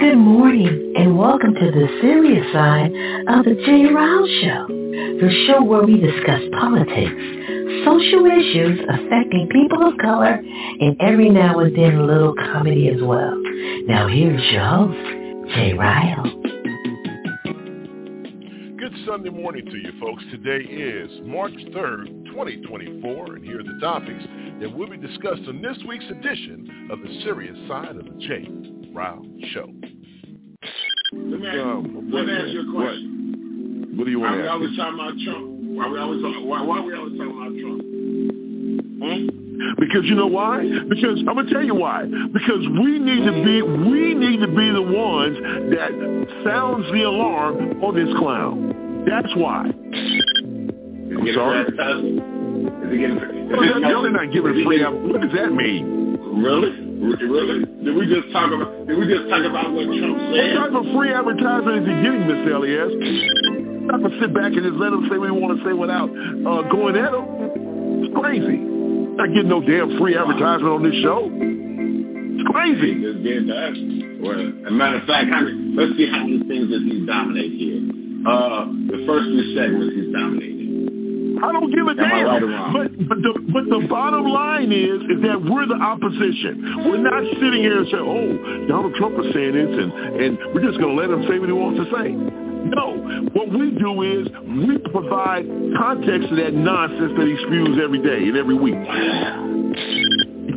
Good morning and welcome to the serious side of the Jay Riles Show, the show where we discuss politics, social issues affecting people of color, and every now and then a little comedy as well. Now here's your host, Jay Riles. Good Sunday morning to you folks. Today is March 3rd, 2024, and here are the topics that will be discussed on this week's edition of the serious side of the Jay Riles Show. Let me ask, Um, let me ask you a question. What do you Why want we to ask? always talking about Trump? Why we always why, why we always talking about Trump? Hmm? Because you know why? Because I'm gonna tell you why. Because we need to be we need to be the ones that sounds the alarm on this clown. That's why. I'm sorry? Is it getting free? Well, they're, not giving is free. getting- What does that mean? Really? Really? Did we just talk about? Did we just talk about what Trump said? What type of free advertisement is he getting, Miss Elias? Not to sit back and just let him say what he want to say without uh, going at him. It's crazy. Not getting no damn free advertisement on this show. It's crazy. Just getting us. Well, as a matter of fact, let's see how many things does he dominate here. Uh, the first two segments he's dominating. I don't give a Am damn. right? But but the but the bottom line is is that we're the opposition. We're not sitting here and saying, oh, Donald Trump is saying this, and and we're just going to let him say what he wants to say. No, what we do is we provide context to that nonsense that he spews every day and every week.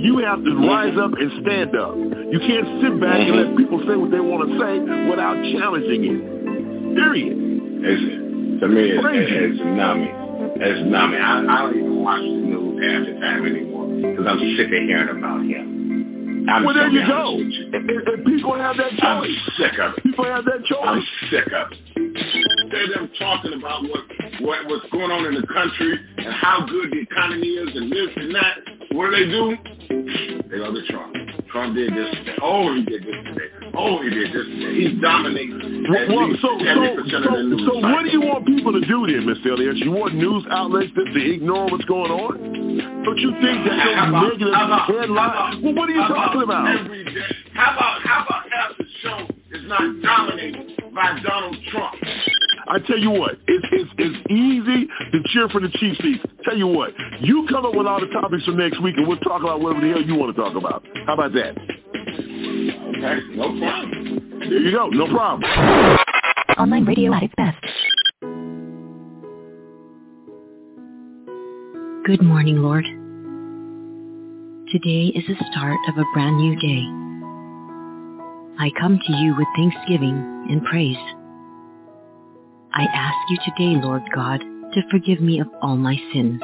You have to rise up and stand up. You can't sit back and let people say what they want to say without challenging it. Period. It's, to me, it's, it's tsunami. It's tsunami. I, I don't even watch the news half the time anymore because I'm sick of hearing about him. I'm Well, there you go. you. And, and- and people have that choice. I'm sick of it. People have that choice. I'm sick of it. They're them talking about what, what what's going on in the country and how good the economy is and this and that. What do they do? They go to Trump. Trump did this today. Oh, he did this today. Oh, he did this today. He's dominating Well, so, so, 70% of the so, so what do you want people to do then, Mr. Elias? You want news outlets just to ignore what's going on? Don't you think that those about- negative about- headlines? well, what are you talking about? Every day. How about how about half the show is not dominated by Donald Trump? I tell you what, it's, it's, it's easy to cheer for the Chiefs. seats. Tell you what, you come up with all the topics for next week and we'll talk about whatever the hell you want to talk about. How about that? Okay, no problem. There you go. No problem. Online radio at its best. Good morning, Lord. Today is the start of a brand new day. I come to you with thanksgiving and praise. I ask you today, Lord God, to forgive me of all my sins.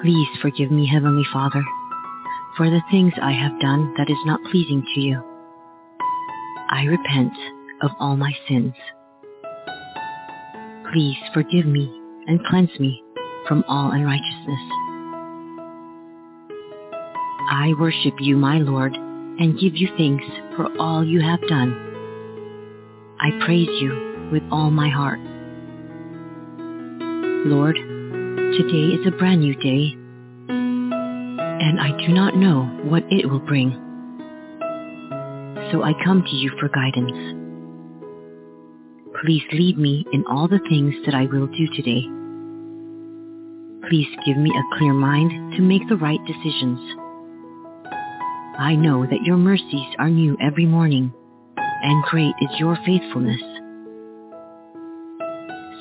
Please forgive me, Heavenly Father, for the things I have done that is not pleasing to you. I repent of all my sins. Please forgive me and cleanse me from all unrighteousness. I worship you, my Lord, and give you thanks for all you have done. I praise you with all my heart. Lord, today is a brand new day, and I do not know what it will bring. So I come to you for guidance. Please lead me in all the things that I will do today. Please give me a clear mind to make the right decisions. I know that your mercies are new every morning, and great is your faithfulness.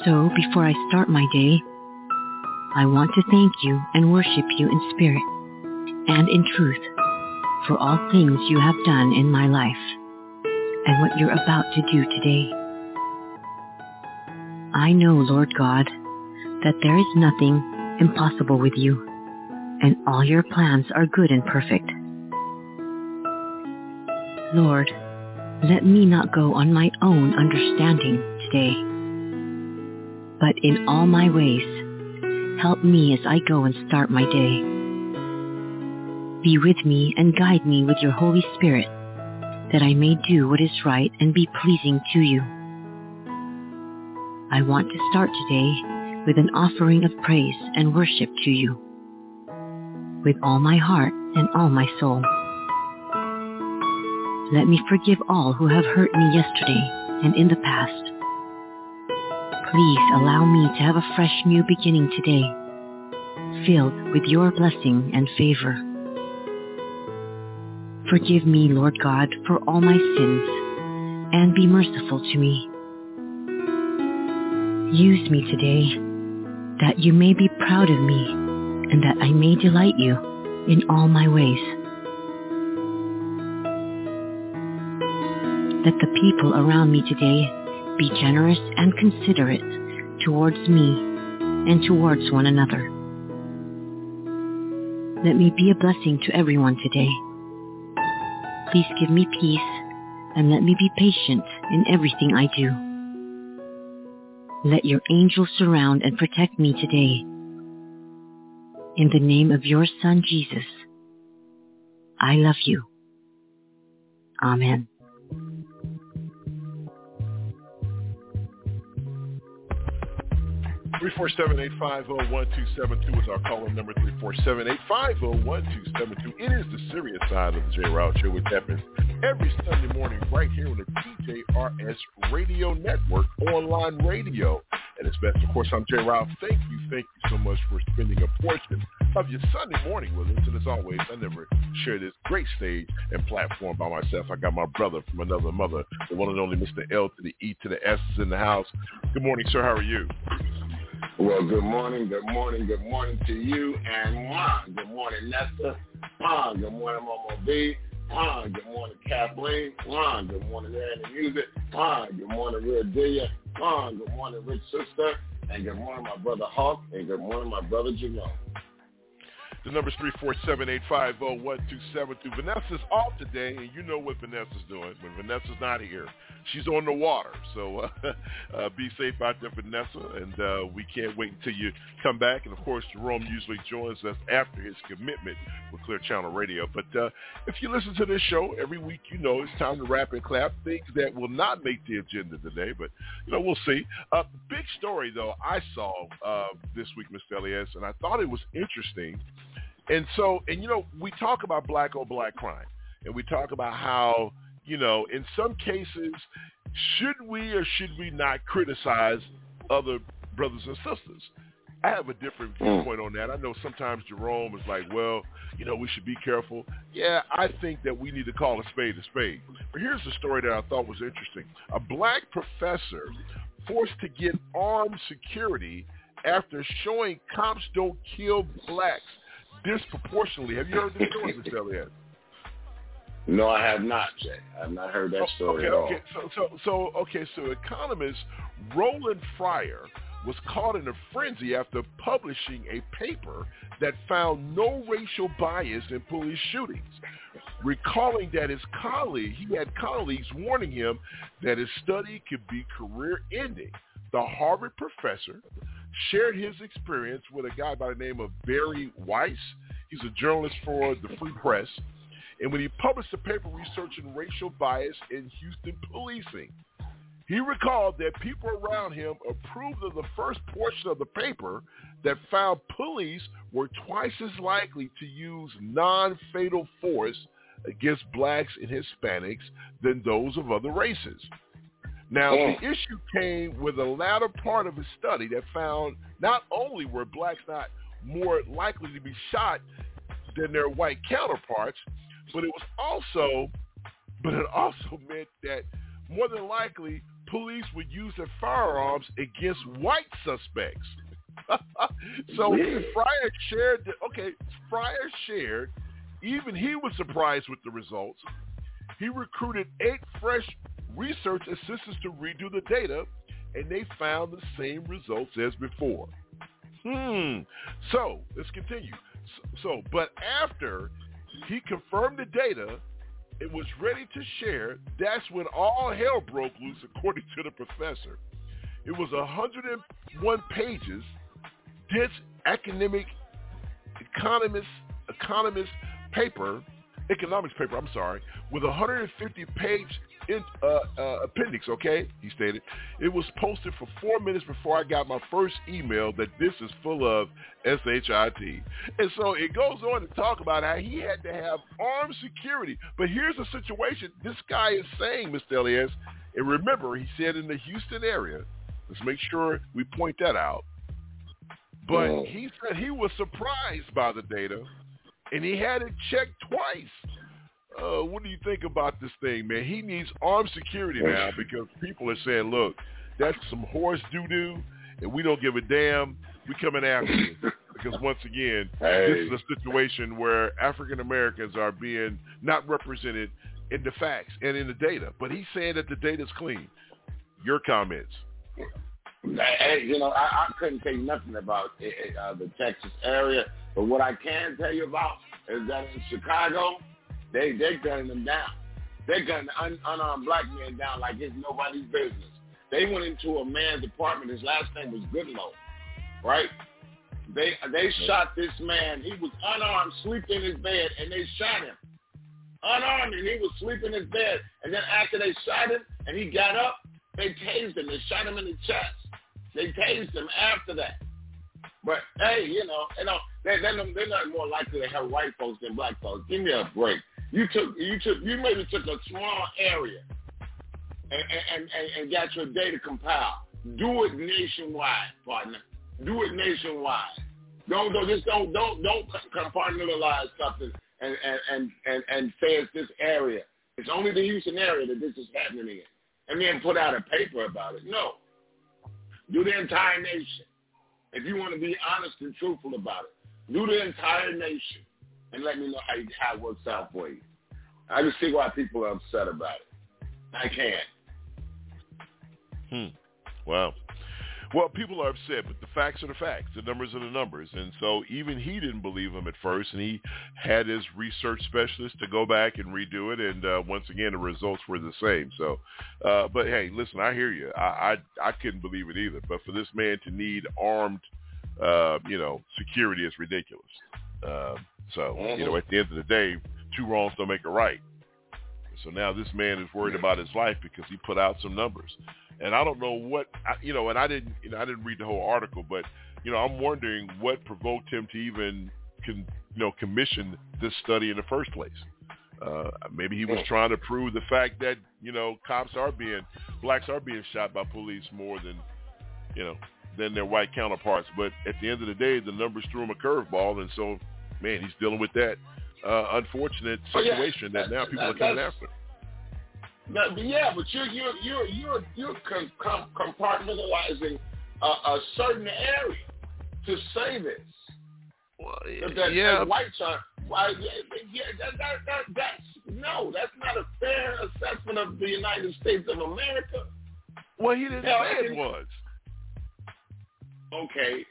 So before I start my day, I want to thank you and worship you in spirit and in truth for all things you have done in my life and what you're about to do today. I know, Lord God, that there is nothing impossible with you, and all your plans are good and perfect. Lord, Let me not go on my own understanding today, but in all my ways, help me as I go and start my day. Be with me and guide me with your Holy Spirit, that I may do what is right and be pleasing to you. I want to start today with an offering of praise and worship to you, with all my heart and all my soul. Let me forgive all who have hurt me yesterday and in the past. Please allow me to have a fresh new beginning today, filled with your blessing and favor. Forgive me, Lord God, for all my sins, and be merciful to me. Use me today, that you may be proud of me, and that I may delight you in all my ways. Let the people around me today be generous and considerate towards me and towards one another. Let me be a blessing to everyone today. Please give me peace and let me be patient in everything I do. Let your angels surround and protect me today. In the name of your Son, Jesus, I love you. Amen. 347-850-1272 is our caller number, 347-850-1272. It is the serious side of the J-Route Show, which happens every Sunday morning right here on the TJRS Radio Network, online radio. And it's best, of course, I'm Jay Ralph. Thank you, thank you so much for spending a portion of your Sunday morning with us. And as always, I never share this great stage and platform by myself. I got my brother from another mother, the one and only Mr. L to the E to the S is in the house. Good morning, sir. How are you? Well, good morning, good morning, good morning to you and mwah. Good morning, Nesta. Mwah. Good morning, Mama B. Mwah. Good morning, Kathleen. Mwah. Good morning, Randy Music. Mwah. Good morning, Real Delia. Mwah. Good morning, Rich Sister. And good morning, my brother Hawk. And good morning, my brother Jerome. The number's 347-850-1272. Vanessa's off today, and you know what Vanessa's doing. When Vanessa's not here, she's on the water. So uh, uh, be safe out there, Vanessa, and uh, we can't wait until you come back. And, of course, Jerome usually joins us after his commitment with Clear Channel Radio. But uh, if you listen to this show every week, you know it's time to wrap and clap things that will not make the agenda today. But, you know, we'll see. Uh, big story, though, I saw uh, this week, Mr. Elias, and I thought it was interesting. And so, and you know, we talk about black on black crime, and we talk about how, you know, in some cases, should we or should we not criticize other brothers and sisters? I have a different hmm. viewpoint on that. I know sometimes Jerome is like, well, you know, we should be careful. Yeah, I think that we need to call a spade a spade. But here's the story that I thought was interesting. A black professor forced to get armed security after showing cops don't kill blacks disproportionately. Have you heard this story, Mr. Elliott? No, I have not, Jay. I have not heard that oh, story okay, at all. Okay, so, so, so, okay, so economist Roland Fryer was caught in a frenzy after publishing a paper that found no racial bias in police shootings, recalling that his colleague, he had colleagues warning him that his study could be career-ending. The Harvard professor shared his experience with a guy by the name of Bari Weiss. He's a journalist for the Free Press. And when he published a paper researching racial bias in Houston policing, he recalled that people around him approved of the first portion of the paper that found police were twice as likely to use non-fatal force against blacks and Hispanics than those of other races. Now, the issue came with the latter part of his study that found not only were blacks not more likely to be shot than their white counterparts, but it was also, but it also meant that more than likely police would use their firearms against white suspects. so Fryer shared, the, okay, Fryer shared, even he was surprised with the results. He recruited eight fresh research assistants to redo the data, and they found the same results as before. Hmm. So let's continue. So, but after he confirmed the data, and was ready to share, that's when all hell broke loose, according to the professor. It was 101 pages, dense academic economist economist paper, economics paper, I'm sorry, with a 150 page in, uh, uh, appendix, okay? He stated. It was posted for four minutes before I got my first email that this is full of SHIT. And so it goes on to talk about how he had to have armed security. But here's the situation this guy is saying, Mr. Elias, and remember, he said in the Houston area, let's make sure we point that out. But he said he was surprised by the data, and he had it checked twice. Uh, what do you think about this thing, man? He needs armed security now because people are saying, look, that's some horse doo-doo, and we don't give a damn. We coming after you. Because once again, Hey. this is a situation where African Americans are being not represented in the facts and in the data. But he's saying that the data's clean. Your comments. Hey, you know, I, I couldn't tell you nothing about uh, uh, the Texas area, but what I can tell you about is that in Chicago, they they're gunning them down. They're gunning un, unarmed black men down like it's nobody's business. They went into a man's apartment. His last name was Goodlow, right? They they shot this man. He was unarmed, sleeping in his bed, and they shot him unarmed, and he was sleeping in his bed. And then after they shot him, and he got up, they tased him. They shot him in the chest. They tased him after that. But hey, you know, you know, they they're, not- they're not more likely to have white folks than black folks. Give me a break. You took you took you maybe took a small area and and, and, and got your data compiled. Do it nationwide, partner. Do it nationwide. Don't don't just don't don't don't compartmentalize something and and and and, and say it's this area. It's only the Houston area that this is happening in, and then put out a paper about it. No, do the entire nation. If you want to be honest and truthful about it, do the entire nation, and let me know how you, how it works out for you. I can see why people are upset about it. I can't. Hmm. Wow. Well, people are upset, but the facts are the facts. The numbers are the numbers. And so even he didn't believe him at first, and he had his research specialist to go back and redo it. And uh, once again, the results were the same. So, uh, but hey, listen, I hear you. I, I I couldn't believe it either. But for this man to need armed, uh, you know, security is ridiculous. Uh, so, you know, at the end of the day, two wrongs don't make a right. So now this man is worried about his life because he put out some numbers and I don't know what I, you know. And I didn't, you know, I didn't read the whole article, but you know, I'm wondering what provoked him to even, con, you know, commission this study in the first place. Uh, maybe he was trying to prove the fact that you know cops are being blacks are being shot by police more than you know than their white counterparts. But at the end of the day, the numbers threw him a curveball, and so man, he's dealing with that uh, unfortunate Oh, yeah. situation that now people are coming after. But yeah, but you're you're you're you're you're com- com- compartmentalizing a, a certain area to say this. Well, That, that, yeah, that whites are why? Yeah, yeah, that, that, that, that's no, that's not a fair assessment of the United States of America. well, he didn't say it was. Okay,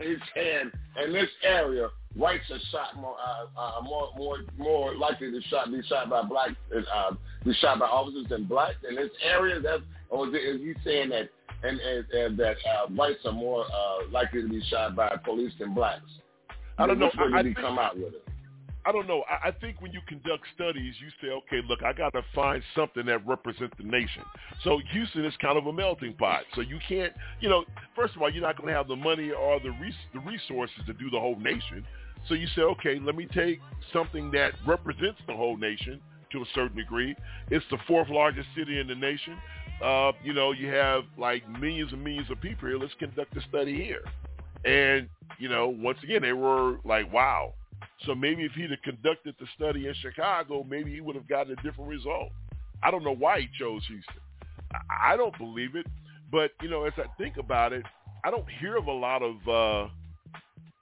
he's saying in this area, whites are shot more, uh, uh, more, more, more likely to shot be shot by black, uh, be shot by officers than blacks in this area. That's or is, it, is he saying that and, and, and that uh, whites are more uh, likely to be shot by police than blacks? I don't know. Which I- think- come out with it? I don't know. I, I think when you conduct studies, you say, okay, look, I got to find something that represents the nation. So Houston is kind of a melting pot. So you can't, you know, first of all, you're not going to have the money or the res- the resources to do the whole nation. So you say, okay, let me take something that represents the whole nation to a certain degree. It's the fourth largest city in the nation. Uh, you know, you have like millions and millions of people here. Let's conduct a study here. And, you know, once again, they were like, wow. So maybe if he'd have conducted the study in Chicago, maybe he would have gotten a different result. I don't know why he chose Houston. I, don't believe it. But, you know, as I think about it, I don't hear of a lot of uh,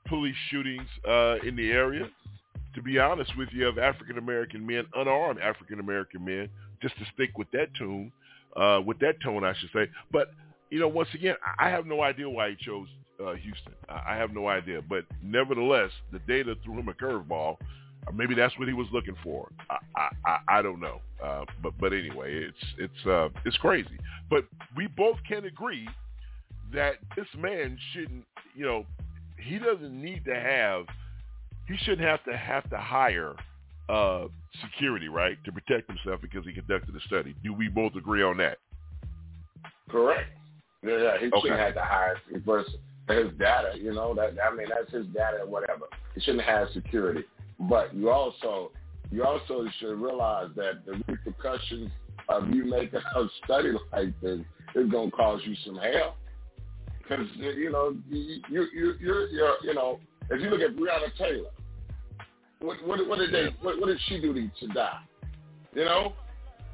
police shootings uh, in the area. To be honest with you, of African American men, unarmed African American men, just to stick with that tune, uh, with that tone, I should say. But you know, once again, I have no idea why he chose uh, Houston. I have no idea. But nevertheless, the data threw him a curveball, Or maybe that's what he was looking for. I I, I, I don't know. Uh, but but anyway, it's it's uh, it's crazy. But we both can agree that this man shouldn't. You know, he doesn't need to have. He shouldn't have to have to hire uh, security, right, to protect himself because he conducted a study. Do we both agree on that? Correct. Yeah, he okay. shouldn't have to hire first his data. You know that I mean that's his data or whatever. He shouldn't have security. But you also you also should realize that the repercussions of you making a study like this is going to cause you some hell. Because you know you you you you're, you're you know if you look at Breonna Taylor, what what what did they what, what did she do to, to die? You know,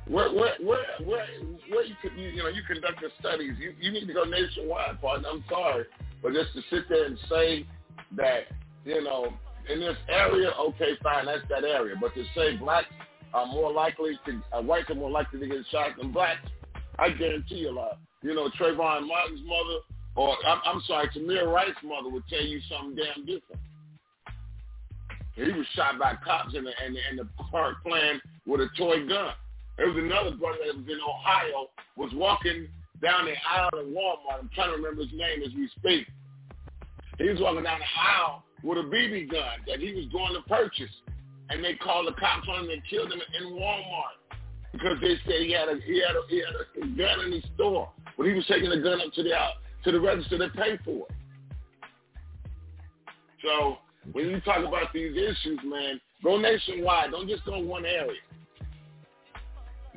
where where where where where you could you, you know you conduct your studies. You you need to go nationwide, partner. I'm sorry, but just to sit there and say that you know in this area, okay, fine, that's that area. But to say blacks are more likely to uh, whites are more likely to get shot than blacks, I guarantee you a lot. You know, Trayvon Martin's mother, or I'm, I'm sorry, Tamir Rice's mother would tell you something damn different. He was shot by cops in the in the, in the park playing with a toy gun. There was another brother that was in Ohio, was walking down the aisle in Walmart. I'm trying to remember his name as we speak. He was walking down the aisle with a BB gun that he was going to purchase, and they called the cops on him and killed him in Walmart because they said he had a he had a, he had a gun in his store. When he was taking the gun up to the out to the register to pay for it. So when you talk about these issues, man, go nationwide. Don't just go one area.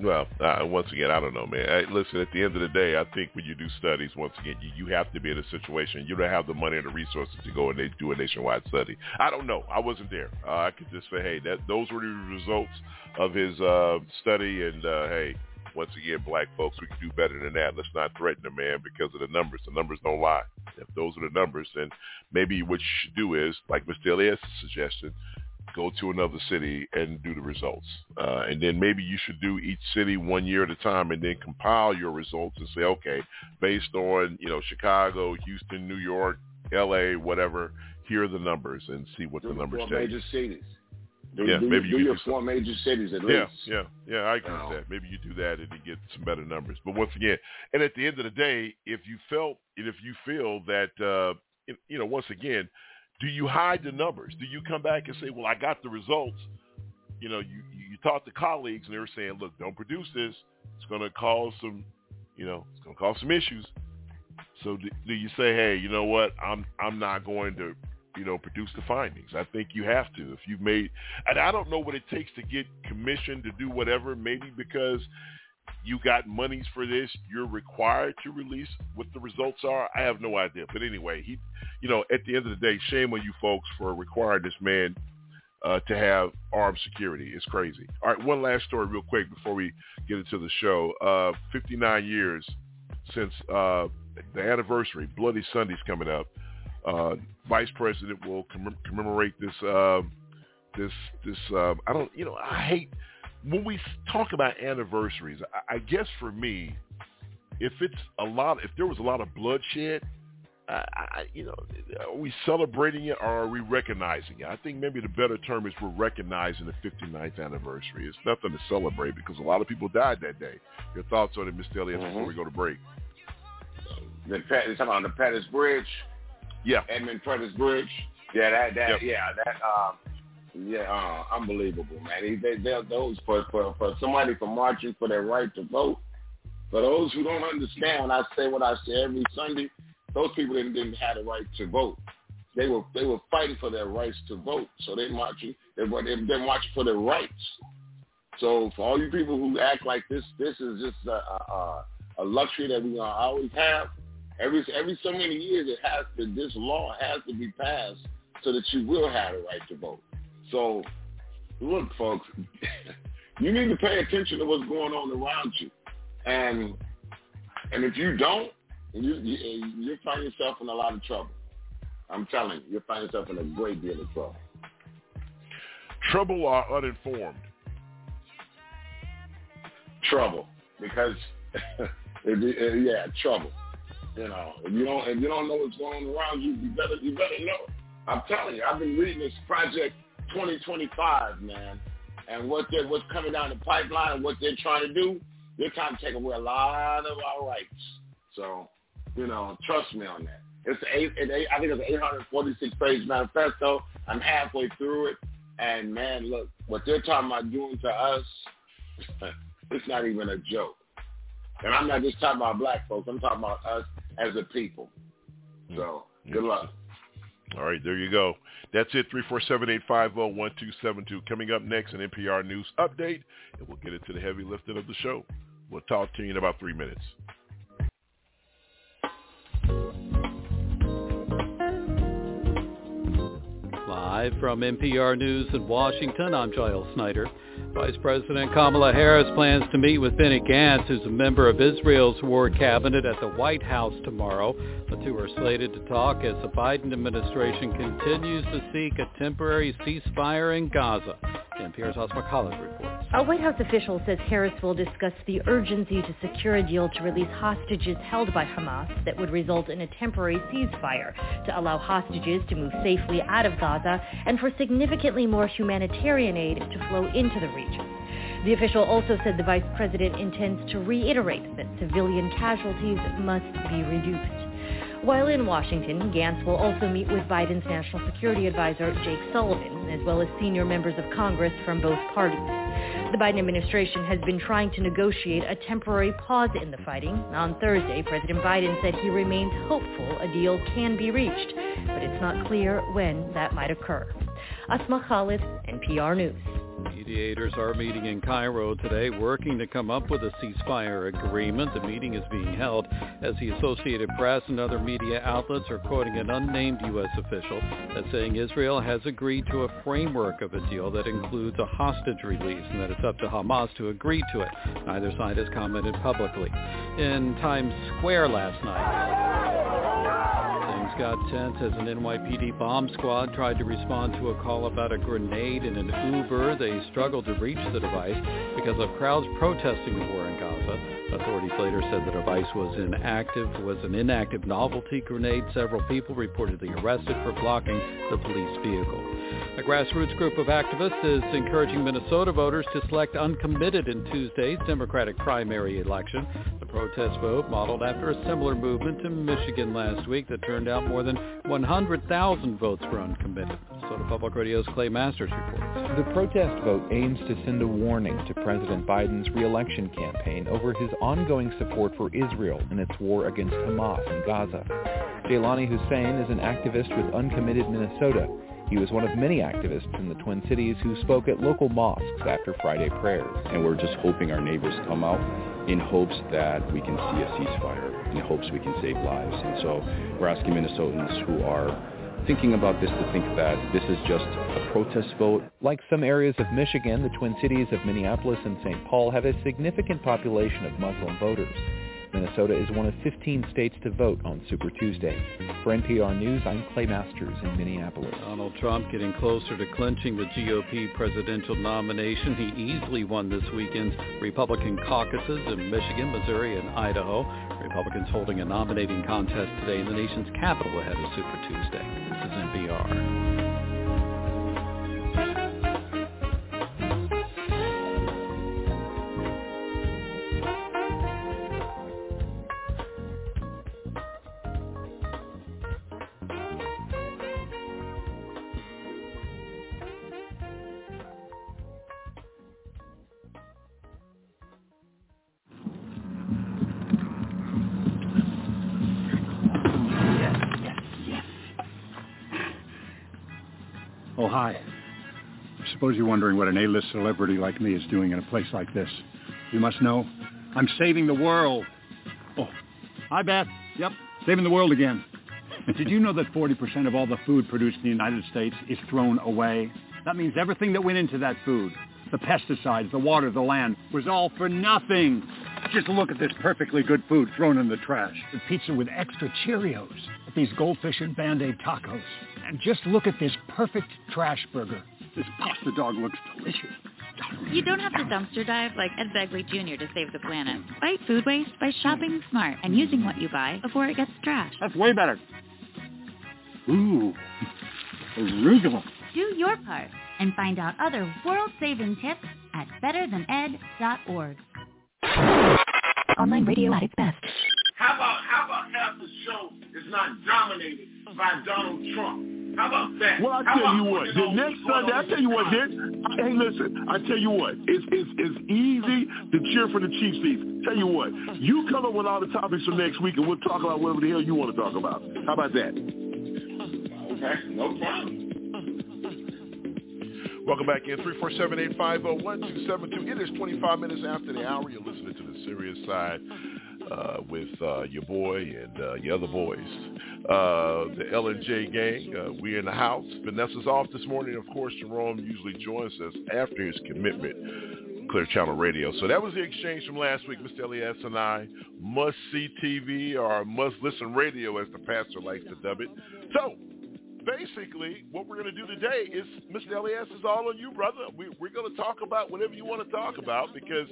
Well, uh, once again, I don't know, man. Listen, at the end of the day, I think when you do studies, once again, you, you have to be in a situation you don't have the money and the resources to go and they do a nationwide study. I don't know. I wasn't there. Uh, I could just say, hey, that those were the results of his uh, study, and uh, hey, once again, black folks, we can do better than that. Let's not threaten the man because of the numbers. The numbers don't lie. If those are the numbers, then maybe what you should do is, like Mr. Elias suggested, go to another city and do the results. Uh, and then maybe you should do each city one year at a time and then compile your results and say, okay, based on, you know, Chicago, Houston, New York, L.A., whatever, here are the numbers and see what do the numbers say. major cities. Do, yeah, do, maybe do you your four major cities at yeah, least. Yeah, yeah, I agree with that. Maybe you do that and you get some better numbers. But once again, and at the end of the day, if you felt, if you feel that, uh, you know, once again, do you hide the numbers? Do you come back and say, well, I got the results? You know, you, you talk to colleagues and they're saying, look, don't produce this. It's going to cause some, you know, it's going to cause some issues. So do, do you say, hey, you know what? I'm I'm not going to, you know, produce the findings. I think you have to. If you've made, and I don't know what it takes to get commission to do whatever. Maybe because you got monies for this, you're required to release what the results are. I have no idea. But anyway, he, you know, at the end of the day, shame on you folks for requiring this man uh, to have armed security. It's crazy. All right, one last story real quick before we get into the show. Uh, 59 years since uh, the anniversary, Bloody Sunday's coming up. Uh, Vice President will comm- commemorate this, uh, this, this, uh, I don't, you know, I hate – when we talk about anniversaries, I, I guess for me, if it's a lot, if there was a lot of bloodshed, I, I, you know, are we celebrating it or are we recognizing it? I think maybe the better term is we're recognizing the 59th anniversary. It's nothing to celebrate because a lot of people died that day. Your thoughts on it, Mr. Elliott, mm-hmm. before we go to break? The talking about the Pettus Bridge. Yeah. Edmund Pettus Bridge. Yeah, that that yep. yeah that um yeah, uh, unbelievable, man. They, they, those for, for for somebody for marching for their right to vote. For those who don't understand, when I say what I say every Sunday, those people didn't, didn't have the right to vote. They were they were fighting for their rights to vote. So they marching they were they, they're marching for their rights. So for all you people who act like this this is just a, a, a luxury that we always have, every every so many years it has to this law has to be passed so that you will have the right to vote. So, look, folks, you need to pay attention to what's going on around you, and and if you don't, you, you you find yourself in a lot of trouble. I'm telling you, you'll find yourself in a great deal of trouble. Trouble are uninformed? Trouble, because yeah, trouble. You know, if you don't if you don't know what's going around you, you better you better know. I'm telling you, I've been reading this project 2025, man. And what they're, what's coming down the pipeline and what they're trying to do, they're trying to take away a lot of our rights. So, you know, trust me on that. It's eight, it, I think it's an 846 page manifesto. I'm halfway through it, and man, look, what they're talking about doing to us, it's not even a joke. And I'm not just talking about black folks. I'm talking about us as a people. Hmm. So, good luck. All right, there you go. That's it, 347-850-1272. Coming up next, an NPR News update, and we'll get into the heavy lifting of the show. We'll talk to you in about three minutes. Live from NPR News in Washington, I'm Giles Snyder. Vice President Kamala Harris plans to meet with Benny Gantz, who's a member of Israel's war cabinet, at the White House tomorrow. The two are slated to talk as the Biden administration continues to seek a temporary ceasefire in Gaza. NPR's Asma Khalid reports. A White House official says Harris will discuss the urgency to secure a deal to release hostages held by Hamas that would result in a temporary ceasefire to allow hostages to move safely out of Gaza and for significantly more humanitarian aid to flow into the region. The official also said the vice president intends to reiterate that civilian casualties must be reduced. While in Washington, Gantz will also meet with Biden's national security advisor, Jake Sullivan, as well as senior members of Congress from both parties. The Biden administration has been trying to negotiate a temporary pause in the fighting. On Thursday, President Biden said he remains hopeful a deal can be reached, but it's not clear when that might occur. Asma Khalid, NPR News. Mediators are meeting in Cairo today working to come up with a ceasefire agreement. The meeting is being held as the Associated Press and other media outlets are quoting an unnamed U.S. official as saying Israel has agreed to a framework of a deal that includes a hostage release and that it's up to Hamas to agree to it. Neither side has commented publicly. In Times Square last night, got tense as an NYPD bomb squad tried to respond to a call about a grenade in an Uber. They struggled to reach the device because of crowds protesting the war in Gaza. Authorities later said the device was inactive, was an inactive novelty grenade. Several people reportedly arrested for blocking the police vehicle. A grassroots group of activists is encouraging Minnesota voters to select uncommitted in Tuesday's Democratic primary election. The protest vote modeled after a similar movement in Michigan last week that turned out more than 100,000 votes for uncommitted. Minnesota Public Radio's Clay Masters reports. The protest vote aims to send a warning to President Biden's reelection campaign over his ongoing support for Israel in its war against Hamas in Gaza. Jaylani Hussein is an activist with Uncommitted Minnesota he was one of many activists in the Twin Cities who spoke at local mosques after Friday prayers. And we're just hoping our neighbors come out in hopes that we can see a ceasefire, in hopes we can save lives. And so we're asking Minnesotans who are thinking about this to think that this is just a protest vote. Like some areas of Michigan, the Twin Cities of Minneapolis and St. Paul have a significant population of Muslim voters. Minnesota is one of 15 states to vote on Super Tuesday. For NPR News, I'm Clay Masters in Minneapolis. Donald Trump getting closer to clinching the GOP presidential nomination. He easily won this weekend's Republican caucuses in Michigan, Missouri, and Idaho. Republicans holding a nominating contest today in the nation's capital ahead of Super Tuesday. This is NPR. Hi. I suppose you're wondering what an A-list celebrity like me is doing in a place like this. You must know, I'm saving the world. Oh, hi, Beth. Yep, saving the world again. Did you know that 40% of all the food produced in the United States is thrown away? That means everything that went into that food, the pesticides, the water, the land, was all for nothing. Just look at this perfectly good food thrown in the trash. The pizza with extra Cheerios. These goldfish and Band-Aid tacos. And just look at this perfect trash burger. This pasta dog looks delicious. You don't have to dumpster dive like Ed Begley Jr. to save the planet. Fight food waste by shopping smart and using what you buy before it gets trashed. That's way better. Ooh, arugula. Do your part and find out other world-saving tips at betterthaned.org. Online radio at its best. How about how about half the show is not dominated by Donald Trump? How about that? Well, I tell you what, the next Sunday, I tell you what, this Dick. Hey, listen, I tell you what, it's it's it's easy to cheer for the Chiefs. season. Tell you what, you come up with all the topics for next week, and we'll talk about whatever the hell you want to talk about. How about that? Okay, no problem. Welcome back in 347-850-1272. It is 25 minutes after the hour. You're listening to the serious side uh, with uh, your boy and uh, your other boys. Uh, the L&J gang, uh, we in the house. Vanessa's off this morning. Of course, Jerome usually joins us after his commitment, Clear Channel Radio. So that was the exchange from last week. Mr. Elias and I must see TV or must listen radio, as the pastor likes to dub it. So basically, what we're going to do today is, Mr. Elias is all on you, brother. We, we're going to talk about whatever you want to talk about because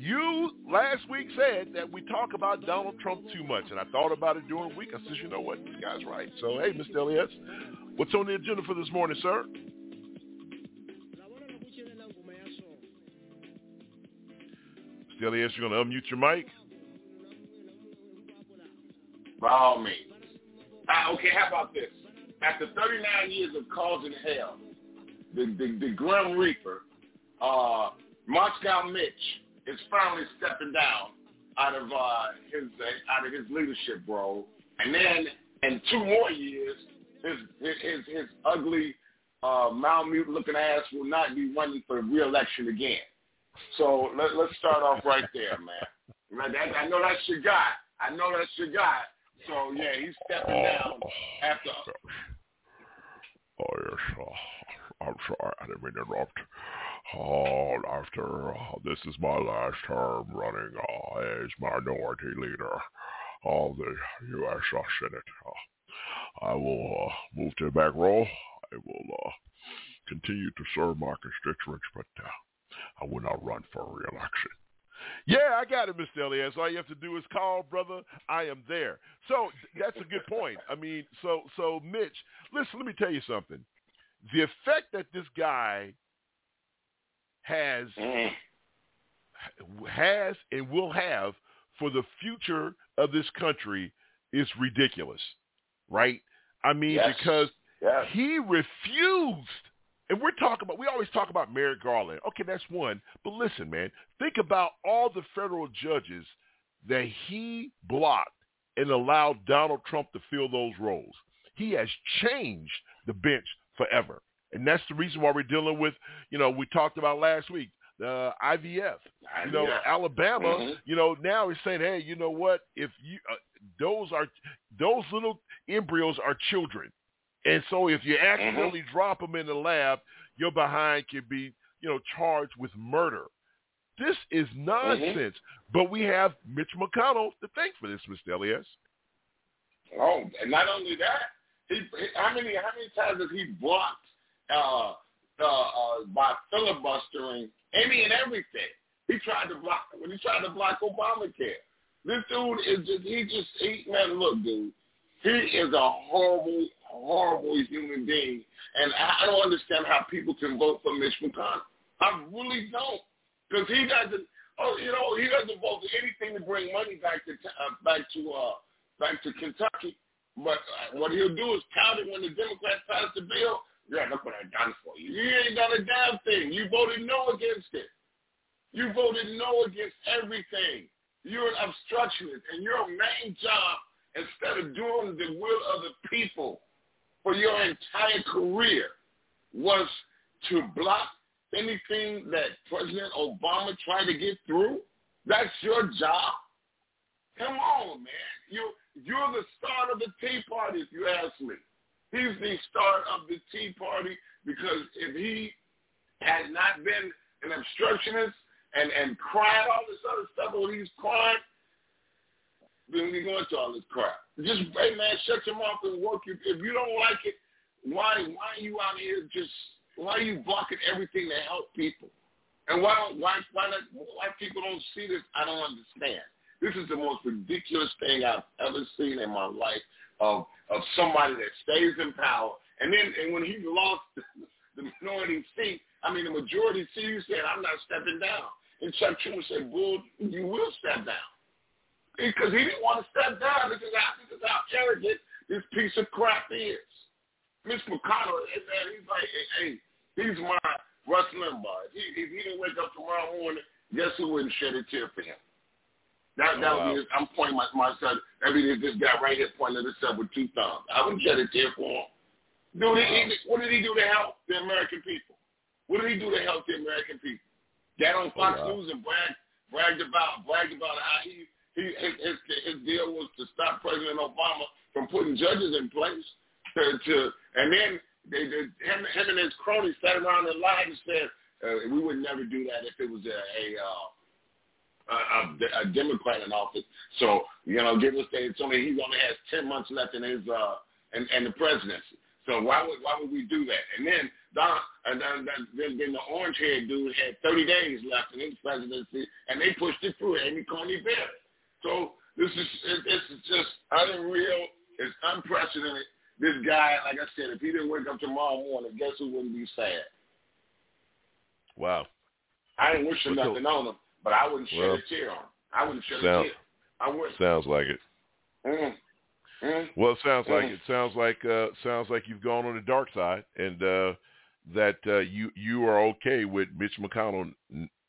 you last week said that we talk about Donald Trump too much, and I thought about it during the week. I said, you know what, this guy's right. So, hey, Mr. Elias, what's on the agenda for this morning, sir? Mr. Elias, you're going to unmute your mic? By all means. Uh, okay, how about this? After 39 years of causing hell, the, the, the Grim Reaper, uh, Moscow Mitch, is finally stepping down out of uh, his uh, out of his leadership role, and then in two more years, his his his ugly, uh, malmute looking ass will not be running for re-election again. So let, let's start off right there, man. I know that's your guy. I know that's your guy. So yeah, he's stepping down after. Oh, yes. Uh, I'm sorry. I didn't mean to interrupt. Oh, after uh, this is my last term running uh, as minority leader of the U.S. Senate. Uh, I will uh, move to the back row. I will uh, continue to serve my constituents, but uh, I will not run for re-election. Yeah, I got it, Mr. Elias. All you have to do is call, brother. I am there. So that's a good point. I mean, so so Mitch, listen. Let me tell you something. The effect that this guy has has and will have for the future of this country is ridiculous, right? I mean, Yes. because Yes. he refused. And we're talking about, we always talk about Merrick Garland. Okay, that's one. But listen, man, think about all the federal judges that he blocked and allowed Donald Trump to fill those roles. He has changed the bench forever. And that's the reason why we're dealing with, you know, we talked about last week, the IVF. You know. Alabama, Mhm. you know, now is saying, hey, you know what? If you, uh, those are, those little embryos are children. And so if you accidentally drop them in the lab, your behind can be, you know, charged with murder. This is nonsense. But we have Mitch McConnell to thank for this, Mr. Elias. Oh, and not only that, he, he- how many how many times has he blocked uh, uh, uh, by filibustering any and everything? He tried to block when he tried to block Obamacare. This dude is just he just he man look dude, he is a horrible horrible human being, and I don't understand how people can vote for Mitch McConnell. I really don't, because he doesn't. Oh, you know, he doesn't vote for anything to bring money back to uh, back to uh, back to Kentucky. But uh, what he'll do is count it when the Democrats pass the bill. Yeah, look what I done for you. You ain't done a damn thing. You voted no against it. You voted no against everything. You're an obstructionist, and your main job, instead of doing the will of the people for your entire career, was to block anything that President Obama tried to get through. That's your job. Come on, man. You you're the start of the Tea Party, if you ask me. He's the start of the Tea Party because if he had not been an obstructionist and and cried all this other stuff when he's crying, then we go into all this crap. Just hey man, shut your mouth and work. If, if you don't like it, why why are you out here just why are you blocking everything to help people? And why don't why why not why people don't see this? I don't understand. This is the most ridiculous thing I've ever seen in my life of of somebody that stays in power and then and when he lost the minority seat, I mean the majority seat, you said, I'm not stepping down. And Chuck Schumer said, Bull, you will step down. Because he didn't want to step down. This is how, this is how arrogant this piece of crap is. Mitch McConnell, man, he's like, hey, hey he's my Rush Limbaugh. If he, if he didn't wake up tomorrow morning, guess who wouldn't shed a tear for him? That, oh, that oh, wow. would be, I'm pointing my, myself, every this guy right here pointing at himself with two thumbs. I wouldn't shed a tear for him. Dude, wow. he, what did he do to help the American people? What did he do to help the American people? Got on oh, Fox oh, wow. News and bragged, bragged about bragged about how he, he his, his, his deal was to stop President Obama from putting judges in place to, to and then they, they him, him and his cronies sat around and lied and said uh, we would never do that if it was a, a uh, a, a Democrat in office. So you know, give us the it's only he only has ten months left in his uh in, in the presidency. So why would why would we do that? And then Don and then, then, then the orange haired dude had 30 days left in his presidency, and they pushed it through. Amy Coney Barrett. So this is this is just unreal. It's unprecedented. This guy, like I said, if he didn't wake up tomorrow morning, guess who wouldn't be sad? Wow. I ain't wishing nothing on him. But I wouldn't shed well, a tear on. Him. I wouldn't shed sound, a tear. I would. Sounds like it. Mm. Mm. Well, it sounds like mm. it sounds like uh, sounds like you've gone on the dark side, and uh, that uh, you you are okay with Mitch McConnell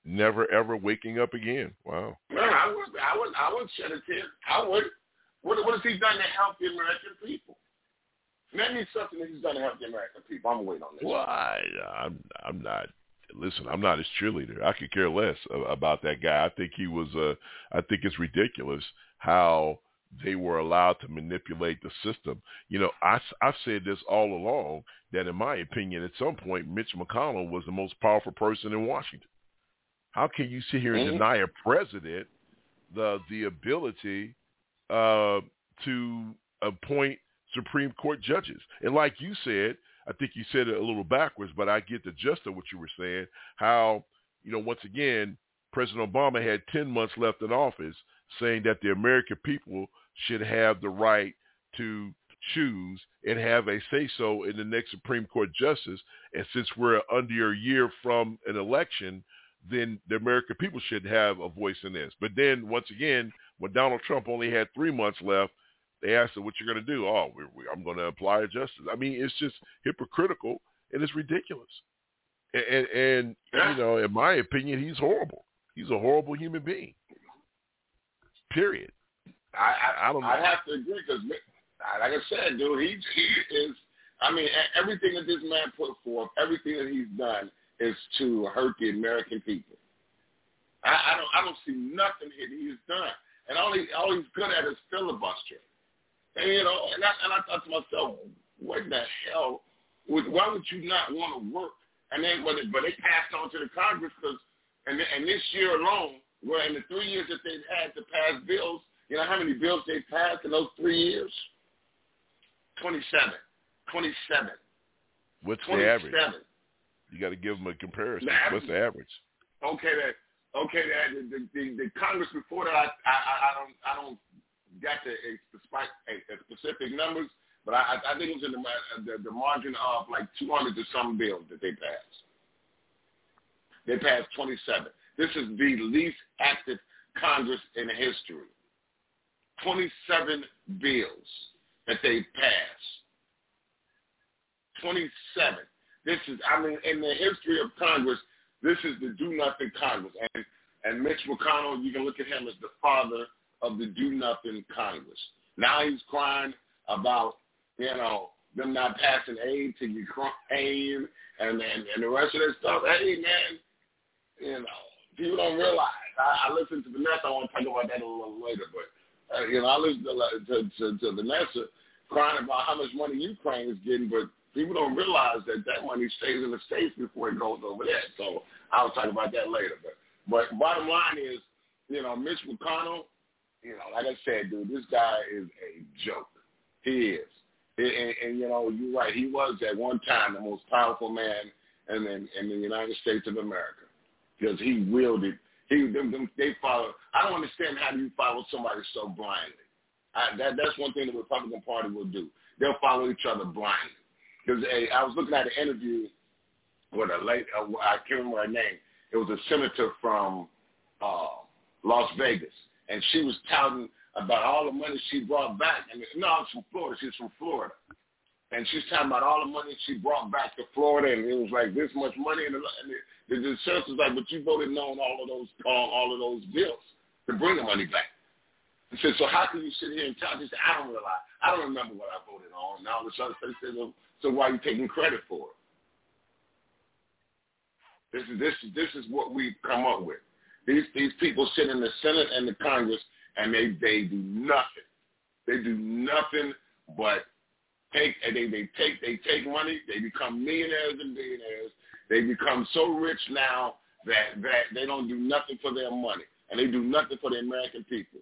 never ever waking up again. Wow. No, I would I would I would shed a tear. I would. What what has he done to help the American people? Name me something that he's done to help the American people. I'm waiting on this. Well, I, I'm I'm not listen, I'm not his cheerleader. I could care less about that guy. I think he was. Uh, I think it's ridiculous how they were allowed to manipulate the system. You know, I, I've said this all along that, in my opinion, at some point, Mitch McConnell was the most powerful person in Washington. How can you sit here and mm-hmm. deny a president the the ability uh, to appoint Supreme Court judges? And like you said, I think you said it a little backwards, but I get the gist of what you were saying. How, you know, once again, President Obama had 10 months left in office saying that the American people should have the right to choose and have a say-so in the next Supreme Court justice. And since we're under a year from an election, then the American people should have a voice in this. But then once again, when Donald Trump only had three months left, they asked him, "What you're going to do?" Oh, we, we, I'm going to apply justice. I mean, it's just hypocritical and it's ridiculous. And, and, and you know, in my opinion, he's horrible. He's a horrible human being. Period. I I, I don't. Know. I have to agree because, like I said, dude, he he is. I mean, everything that this man put forth, everything that he's done is to hurt the American people. I, I don't I don't see nothing here that he's done, and all he all he's good at is filibuster. And, you know, and I, and I thought to myself, what the hell? Would, why would you not want to work? And then, but, it, but they passed on to the Congress because, and, and this year alone, where in the three years that they've had to pass bills, you know how many bills they passed in those three years? 27. 27. What's 27. the average? You got to give them a comparison. What's the average? Okay, that okay, that the, the, the Congress before that, I, I I don't I don't got the a, a, a specific numbers, but I, I think it was in the, uh, the, the margin of like 200 to some bills that they passed. They passed 27. This is the least active Congress in history. 27 bills that they passed. 27. This is, I mean, in the history of Congress, this is the do nothing Congress. And and Mitch McConnell, you can look at him as the father of the do nothing Congress. Now he's crying about, you know, them not passing aid to Ukraine and, and, and the rest of that stuff. Hey, man, you know, people don't realize. I, I listened to Vanessa. I want to talk about that a little later, but, uh, you know, I listened to, to, to, to Vanessa crying about how much money Ukraine is getting, but people don't realize that that money stays in the States before it goes over there. So I'll talk about that later. But, but bottom line is, you know, Mitch McConnell, you know, like I said, dude, this guy is a joke. He is. And, and, and you know, you're right. He was at one time the most powerful man in, in, in the United States of America because he wielded. He them, them, they follow. I don't understand how do you follow somebody so blindly. I, that that's one thing the Republican Party will do. They'll follow each other blindly. Because hey, I was looking at an interview with a late, uh, I can't remember her name. It was a senator from uh, Las Vegas, and she was touting about all the money she brought back. And no, it's from Florida. She's from Florida, and she's talking about all the money she brought back to Florida, and it was like this much money. And the, and the, the, senator's like, but you voted no on all of those on all of those bills to bring the money back. He said, so how can you sit here and? He said, I don't realize. I don't remember what I voted on. Now the stuff. He said, well, so why are you taking credit for it? This is this is this is what we've come up with. These these people sit in the Senate and the Congress and they they do nothing. They do nothing but take and they they take they take money. They become millionaires and billionaires. They become so rich now that that they don't do nothing for their money and they do nothing for the American people.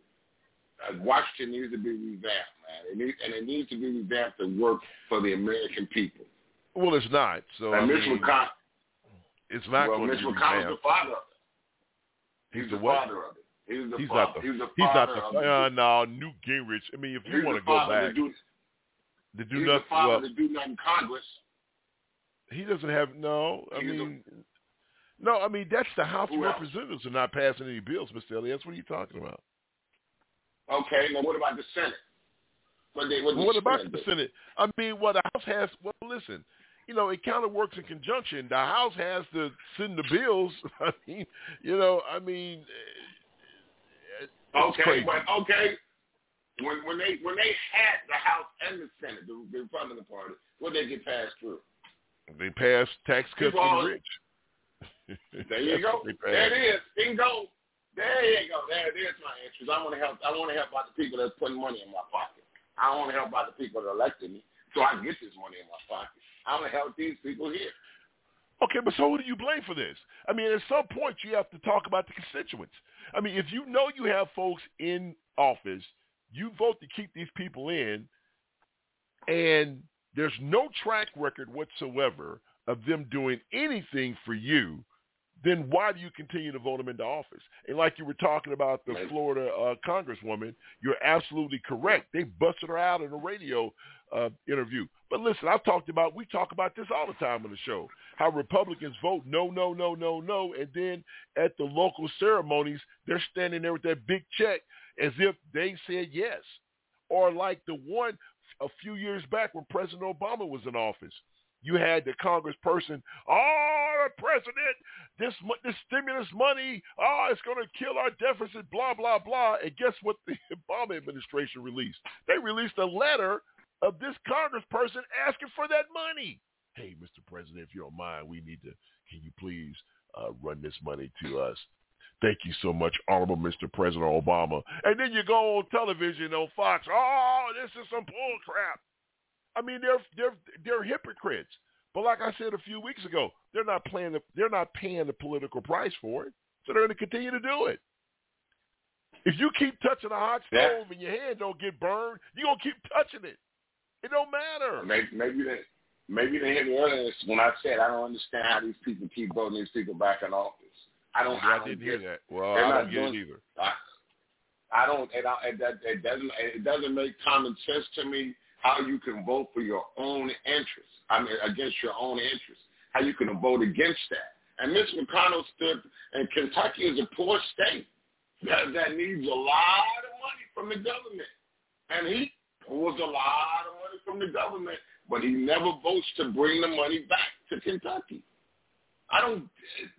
Uh, Washington needs to be revamped, man. It needs, and it needs to be revamped to work for the American people. Well, it's not. So and I Mitch mean, McConnell, it's not well, going Mitch to be McConnell's the father of it. He's, He's the the father of it. He's the he's father. not the. he's the father. he's not father the. Uh, no, Newt Gingrich. I mean, if you He's want the to go back to do, to do he's nothing, the father well, to do nothing Congress. he doesn't have no. I He's mean, no. I mean that's the House of Representatives are not passing any bills, Mr. Elliott. That's what are you talking about? Okay, now what about the Senate? What, they, what, Well, what about the? Senate? I mean, well, the House has. Well, listen, you know, it kind of works in conjunction. The House has to send the bills. I mean, you know, I mean, Okay, crazy. but okay, when when they when they had the House and the Senate, the, front of the Republican Party, what they get passed through? They passed tax cuts for the rich. There you go. There it is. Bingo. There you go. There, there's my interest. I want to help. I want to help out the people that's putting money in my pocket. I want to help out the people that elected me, so I get this money in my pocket. I want to help these people here. Okay, but so who do you blame for this? I mean, at some point you have to talk about the constituents. I mean, if you know you have folks in office, you vote to keep these people in, and there's no track record whatsoever of them doing anything for you, then why do you continue to vote them into office? And like you were talking about the. Florida uh, congresswoman, you're absolutely correct. They busted her out in a radio uh, interview. But listen, I've talked about, we talk about this all the time on the show, how Republicans vote no, no, no, no, no, and then at the local ceremonies, they're standing there with that big check as if they said yes. Or like the one a few years back when President Obama was in office. You had the congressperson, oh, the president, this this stimulus money, oh, it's going to kill our deficit, blah, blah, blah. And guess what the Obama administration released? They released a letter of this congressperson asking for that money. Hey, Mr. President, if you don't mind, we need to, can you please uh, run this money to us? Thank you so much, Honorable Mr. President Obama. And then you go on television on Fox, oh, this is some bull crap. I mean, they're they're they're hypocrites. But like I said a few weeks ago, they're not playing the, they're not paying the political price for it, so they're going to continue to do it. If you keep touching a hot stove Yeah. and your hand don't get burned, you're gonna keep touching it. It don't matter. Maybe maybe they maybe they hit me earlier when I said I don't understand how these people keep voting these people back in office. I don't. I, I, don't didn't get hear that. Well, I don't get it either. I, I don't. It, I- it, it doesn't. It doesn't make common sense to me how you can vote for your own interests. I mean, against your own interests. How you can vote against that. And Mitch McConnell stood. And Kentucky is a poor state that that needs a lot of money from the government, and he pulls a lot of money from the government, but he never votes to bring the money back to Kentucky. I don't.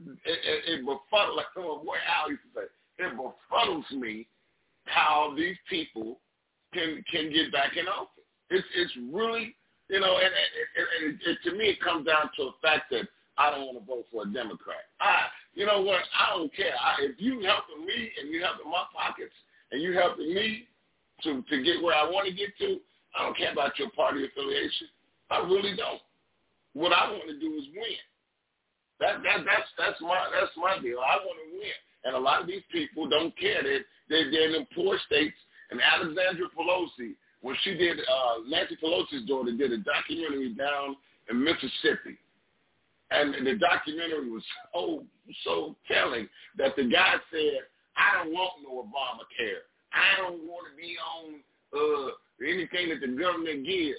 It, it, it befuddles, like oh, boy Al used to say, it befuddles me how these people can can get back in office. It's it's really you know, and, and, and it, to me it comes down to the fact that I don't want to vote for a Democrat. I, you know what? I don't care. I, if you helping me and you helping my pockets and you helping me to to get where I want to get to, I don't care about your party affiliation. I really don't. What I want to do is win. That that that's that's my that's my deal. I want to win, and a lot of these people don't care. They they they're in poor states. And Alexandra Pelosi, when she did uh, Nancy Pelosi's daughter did a documentary down in Mississippi, and the documentary was so so telling that the guy said, "I don't want no Obamacare. I don't want to be on uh, anything that the government gives."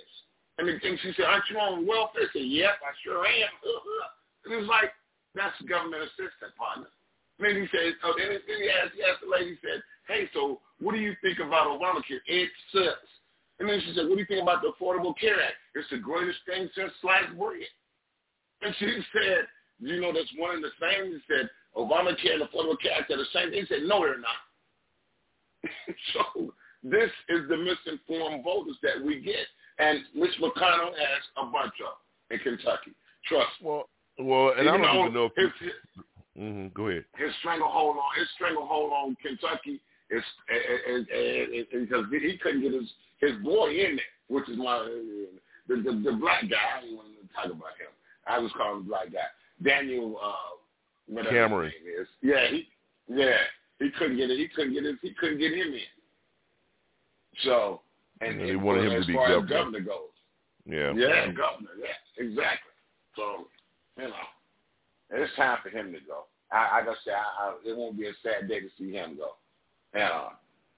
And, the, and she said, "Aren't you on welfare?" I said, "Yep, I sure am." And it's like, that's government assistance, partner. And then he says, oh, then, then he asked, he asked the lady, he said, hey, so what do you think about Obamacare? It sucks. And then she said, what do you think about the Affordable Care Act? It's the greatest thing since sliced bread. And she said, you know, that's one and the same. He said, Obamacare and Affordable Care Act are the same. He said, no, they're not. so this is the misinformed voters that we get. And Mitch McConnell has a bunch of in Kentucky. Trust. Well, well, and, I don't know, even know if his, his, mm-hmm, go ahead. His stranglehold on his stranglehold on Kentucky is because he couldn't get his his boy in there, which is my the the, the black guy. I didn't want to talk about him. I was calling him black guy. Daniel uh, whatever Cameron. his name is. Yeah, he yeah he couldn't get it. He couldn't get it. He couldn't get him in. So and, and he and wanted him to be governor. governor goes. Yeah. Yeah, governor. Yeah, exactly. So, you know, it's time for him to go. I, I gotta say, I, I, it won't be a sad day to see him go. Uh,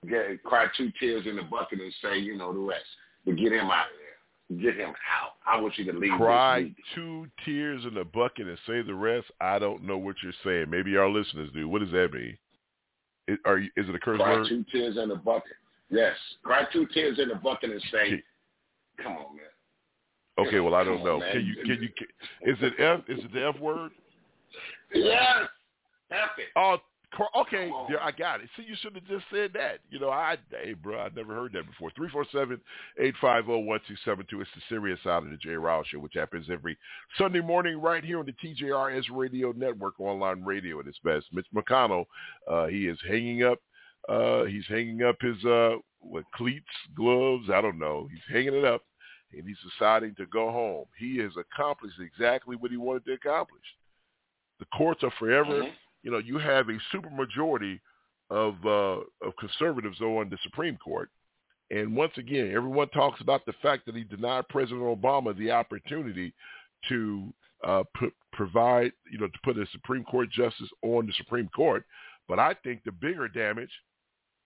get cry two tears in the bucket and say, you know, the rest. But get him out of there. Get him out. I want you to leave. Cry two tears in the bucket and say the rest. I don't know what you're saying. Maybe our listeners do. What does that mean? It, are you, is it a curse Cry word? two tears in the bucket. Yes. Cry two tears in the bucket and say, come on, man. Okay, well I don't know. on. Can you can you can, is it F is it the F word? Yes. F it. Oh, okay. Yeah, I got it. See, you should have just said that. You know, I hey, bro, I never heard that before. Three four seven eight five zero one two seven two. It's the serious side of the J. Ryle Show, which happens every Sunday morning right here on the TJRS Radio Network, online radio at its best. Mitch McConnell, uh, he is hanging up. Uh, he's hanging up his uh, what cleats, gloves. I don't know. He's hanging it up, and he's deciding to go home. He has accomplished exactly what he wanted to accomplish. The courts are forever. You know, you have a supermajority of uh, of conservatives on the Supreme Court, and once again, everyone talks about the fact that he denied President Obama the opportunity to uh, put, provide, you know, to put a Supreme Court justice on the Supreme Court. But I think the bigger damage,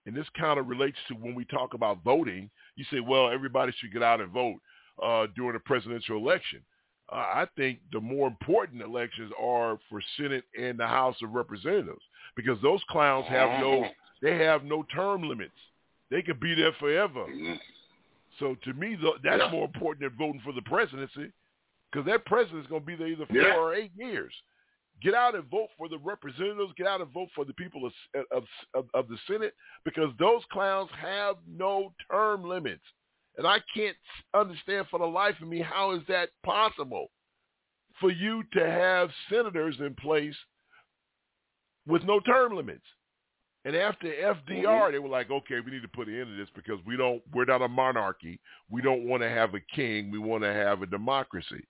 and this kind of relates to when we talk about voting, you say, well, everybody should get out and vote uh, during a presidential election. Uh, I think the more important elections are for Senate and the House of Representatives because those clowns have no they have no term limits. They could be there forever. So to me, that's more important than voting for the presidency because that president's going to be there either four Yeah. or eight years. Get out and vote for the representatives. Get out and vote for the people of, of, of, of the Senate because those clowns have no term limits. And I can't understand for the life of me how is that possible for you to have senators in place with no term limits. And after FDR, they were like, okay, we need to put an end to this because we don't, we're not a monarchy. We don't want to have a king. We want to have a democracy.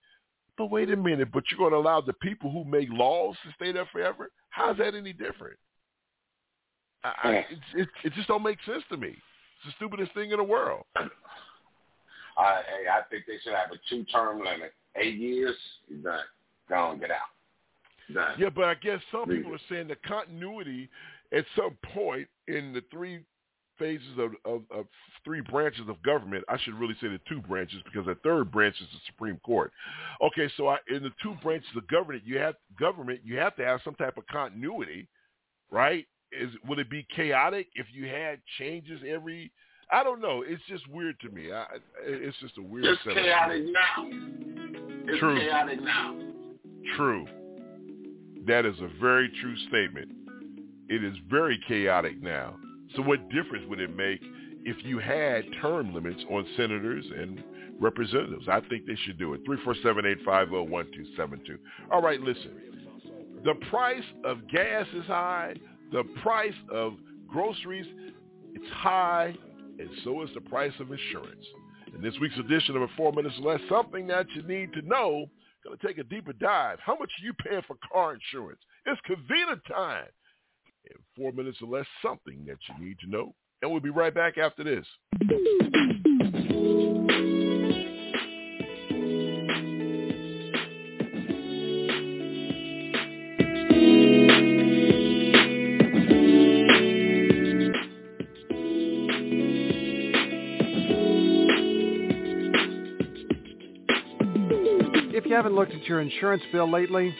But wait a minute, but you're going to allow the people who make laws to stay there forever? How's that any different? I, I, it, it, it just don't make sense to me. It's the stupidest thing in the world. I, hey, I think they should have a two-term limit. Eight years, you're done. Go on, get out. Done. Yeah, but I guess some people are saying the continuity at some point in the three phases of, of, of three branches of government, I should really say the two branches because the third branch is the Supreme Court. Okay, so I, in the two branches of government, you have government, you have to have some type of continuity, right? Is would it be chaotic if you had changes every? I don't know. It's just weird to me. I, it's just a weird. It's setup. chaotic now. It's True. chaotic now. True. That is a very true statement. It is very chaotic now. So what difference would it make if you had term limits on senators and representatives? I think they should do it. 347-850-1272. All right, listen. The price of gas is high. The price of groceries, it's high. And so is the price of insurance. In this week's edition of A Four Minutes Less, something that you need to know Going to take a deeper dive. How much are you paying for car insurance? It's Cavina time. In four minutes or less, something that you need to know. And we'll be right back after this. You haven't looked at your insurance bill lately,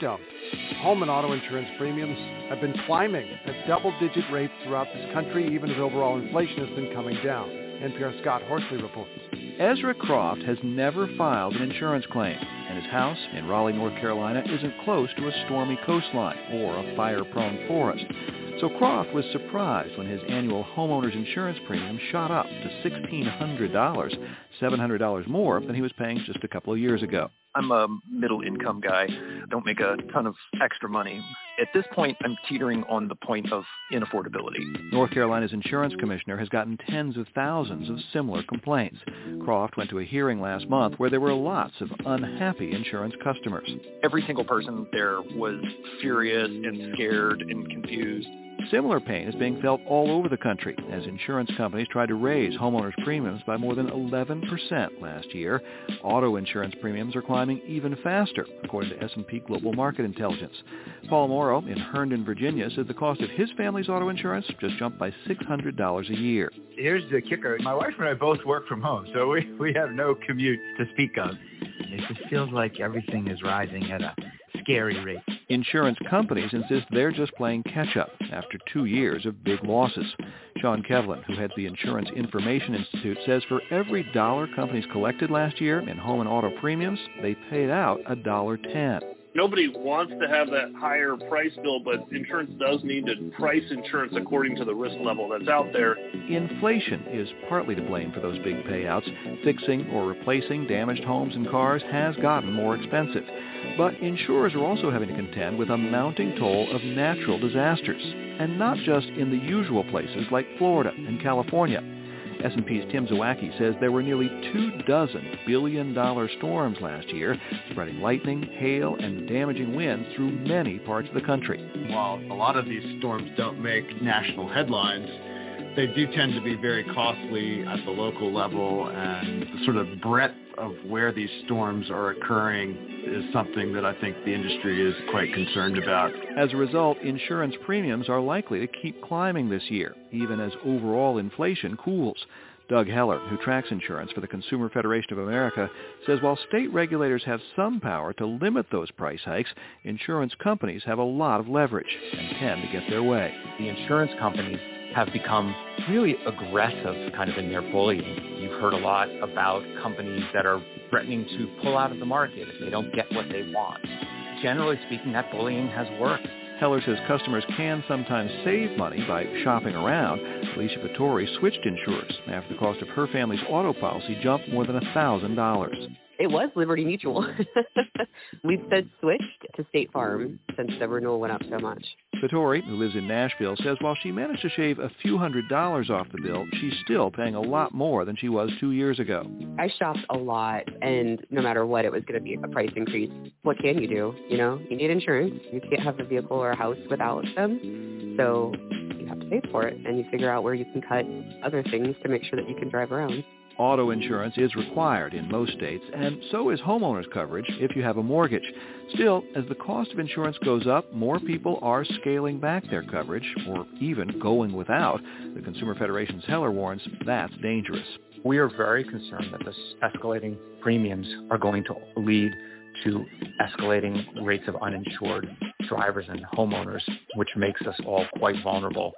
dump. Home and auto insurance premiums have been climbing at double-digit rates throughout this country, even as overall inflation has been coming down. NPR Scott Horsley reports. Ezra Croft has never filed an insurance claim, and his house in Raleigh, North Carolina isn't close to a stormy coastline or a fire-prone forest. So Croft was surprised when his annual homeowner's insurance premium shot up to $1,600, $700 more than he was paying just a couple of years ago. I'm a middle income guy. I Don't make a ton of extra money. At this point, I'm teetering on the point of inaffordability. North Carolina's insurance commissioner has gotten tens of thousands of similar complaints. Croft went to a hearing last month where there were lots of unhappy insurance customers. Every single person there was furious and scared and confused. Similar pain is being felt all over the country as insurance companies try to raise homeowners' premiums by more than 11% last year. Auto insurance premiums are climbing even faster, according to S&P Global Market Intelligence. Paul Morrow in Herndon, Virginia, says the cost of his family's auto insurance just jumped by $600 a year. Here's the kicker. My wife and I both work from home, so we, we have no commute to speak of. It just feels like everything is rising at a scary rate. Insurance companies insist they're just playing catch-up after two years of big losses. Sean Kevelighan, who heads the Insurance Information Institute, says for every dollar companies collected last year in home and auto premiums, they paid out a dollar ten. Nobody wants to have that higher price bill, but insurance does need to price insurance according to the risk level that's out there. Inflation is partly to blame for those big payouts. Fixing or replacing damaged homes and cars has gotten more expensive. But insurers are also having to contend with a mounting toll of natural disasters, and not just in the usual places like Florida and California. S&P's Tim Zawacki says there were nearly two dozen billion-dollar storms last year, spreading lightning, hail, and damaging winds through many parts of the country. While a lot of these storms don't make national headlines, they do tend to be very costly at the local level, and the sort of breadth of where these storms are occurring is something that I think the industry is quite concerned about. As a result, insurance premiums are likely to keep climbing this year, even as overall inflation cools. Doug Heller, who tracks insurance for the Consumer Federation of America, says while state regulators have some power to limit those price hikes, insurance companies have a lot of leverage and tend to get their way. The insurance companies have become really aggressive kind of in their bullying. You've heard a lot about companies that are threatening to pull out of the market if they don't get what they want. Generally speaking, that bullying has worked. Heller says customers can sometimes save money by shopping around. Alicia Vittori switched insurers after the cost of her family's auto policy jumped more than $1,000 it was Liberty Mutual. Mm-hmm. We've since switched to State Farm mm-hmm. since the renewal went up so much. Vittori, who lives in Nashville, says while she managed to shave a few hundred dollars off the bill, she's still paying a lot more than she was two years ago. I shopped a lot, and no matter what, it was going to be a price increase. What can you do? You know, you need insurance. You can't have a vehicle or a house without them. So you have to pay for it, and you figure out where you can cut other things to make sure that you can drive around. Auto insurance is required in most states, and so is homeowners coverage if you have a mortgage. Still, as the cost of insurance goes up, more people are scaling back their coverage, or even going without. The Consumer Federation's Heller warns that's dangerous. We are very concerned that this escalating premiums are going to lead to escalating rates of uninsured drivers and homeowners, which makes us all quite vulnerable.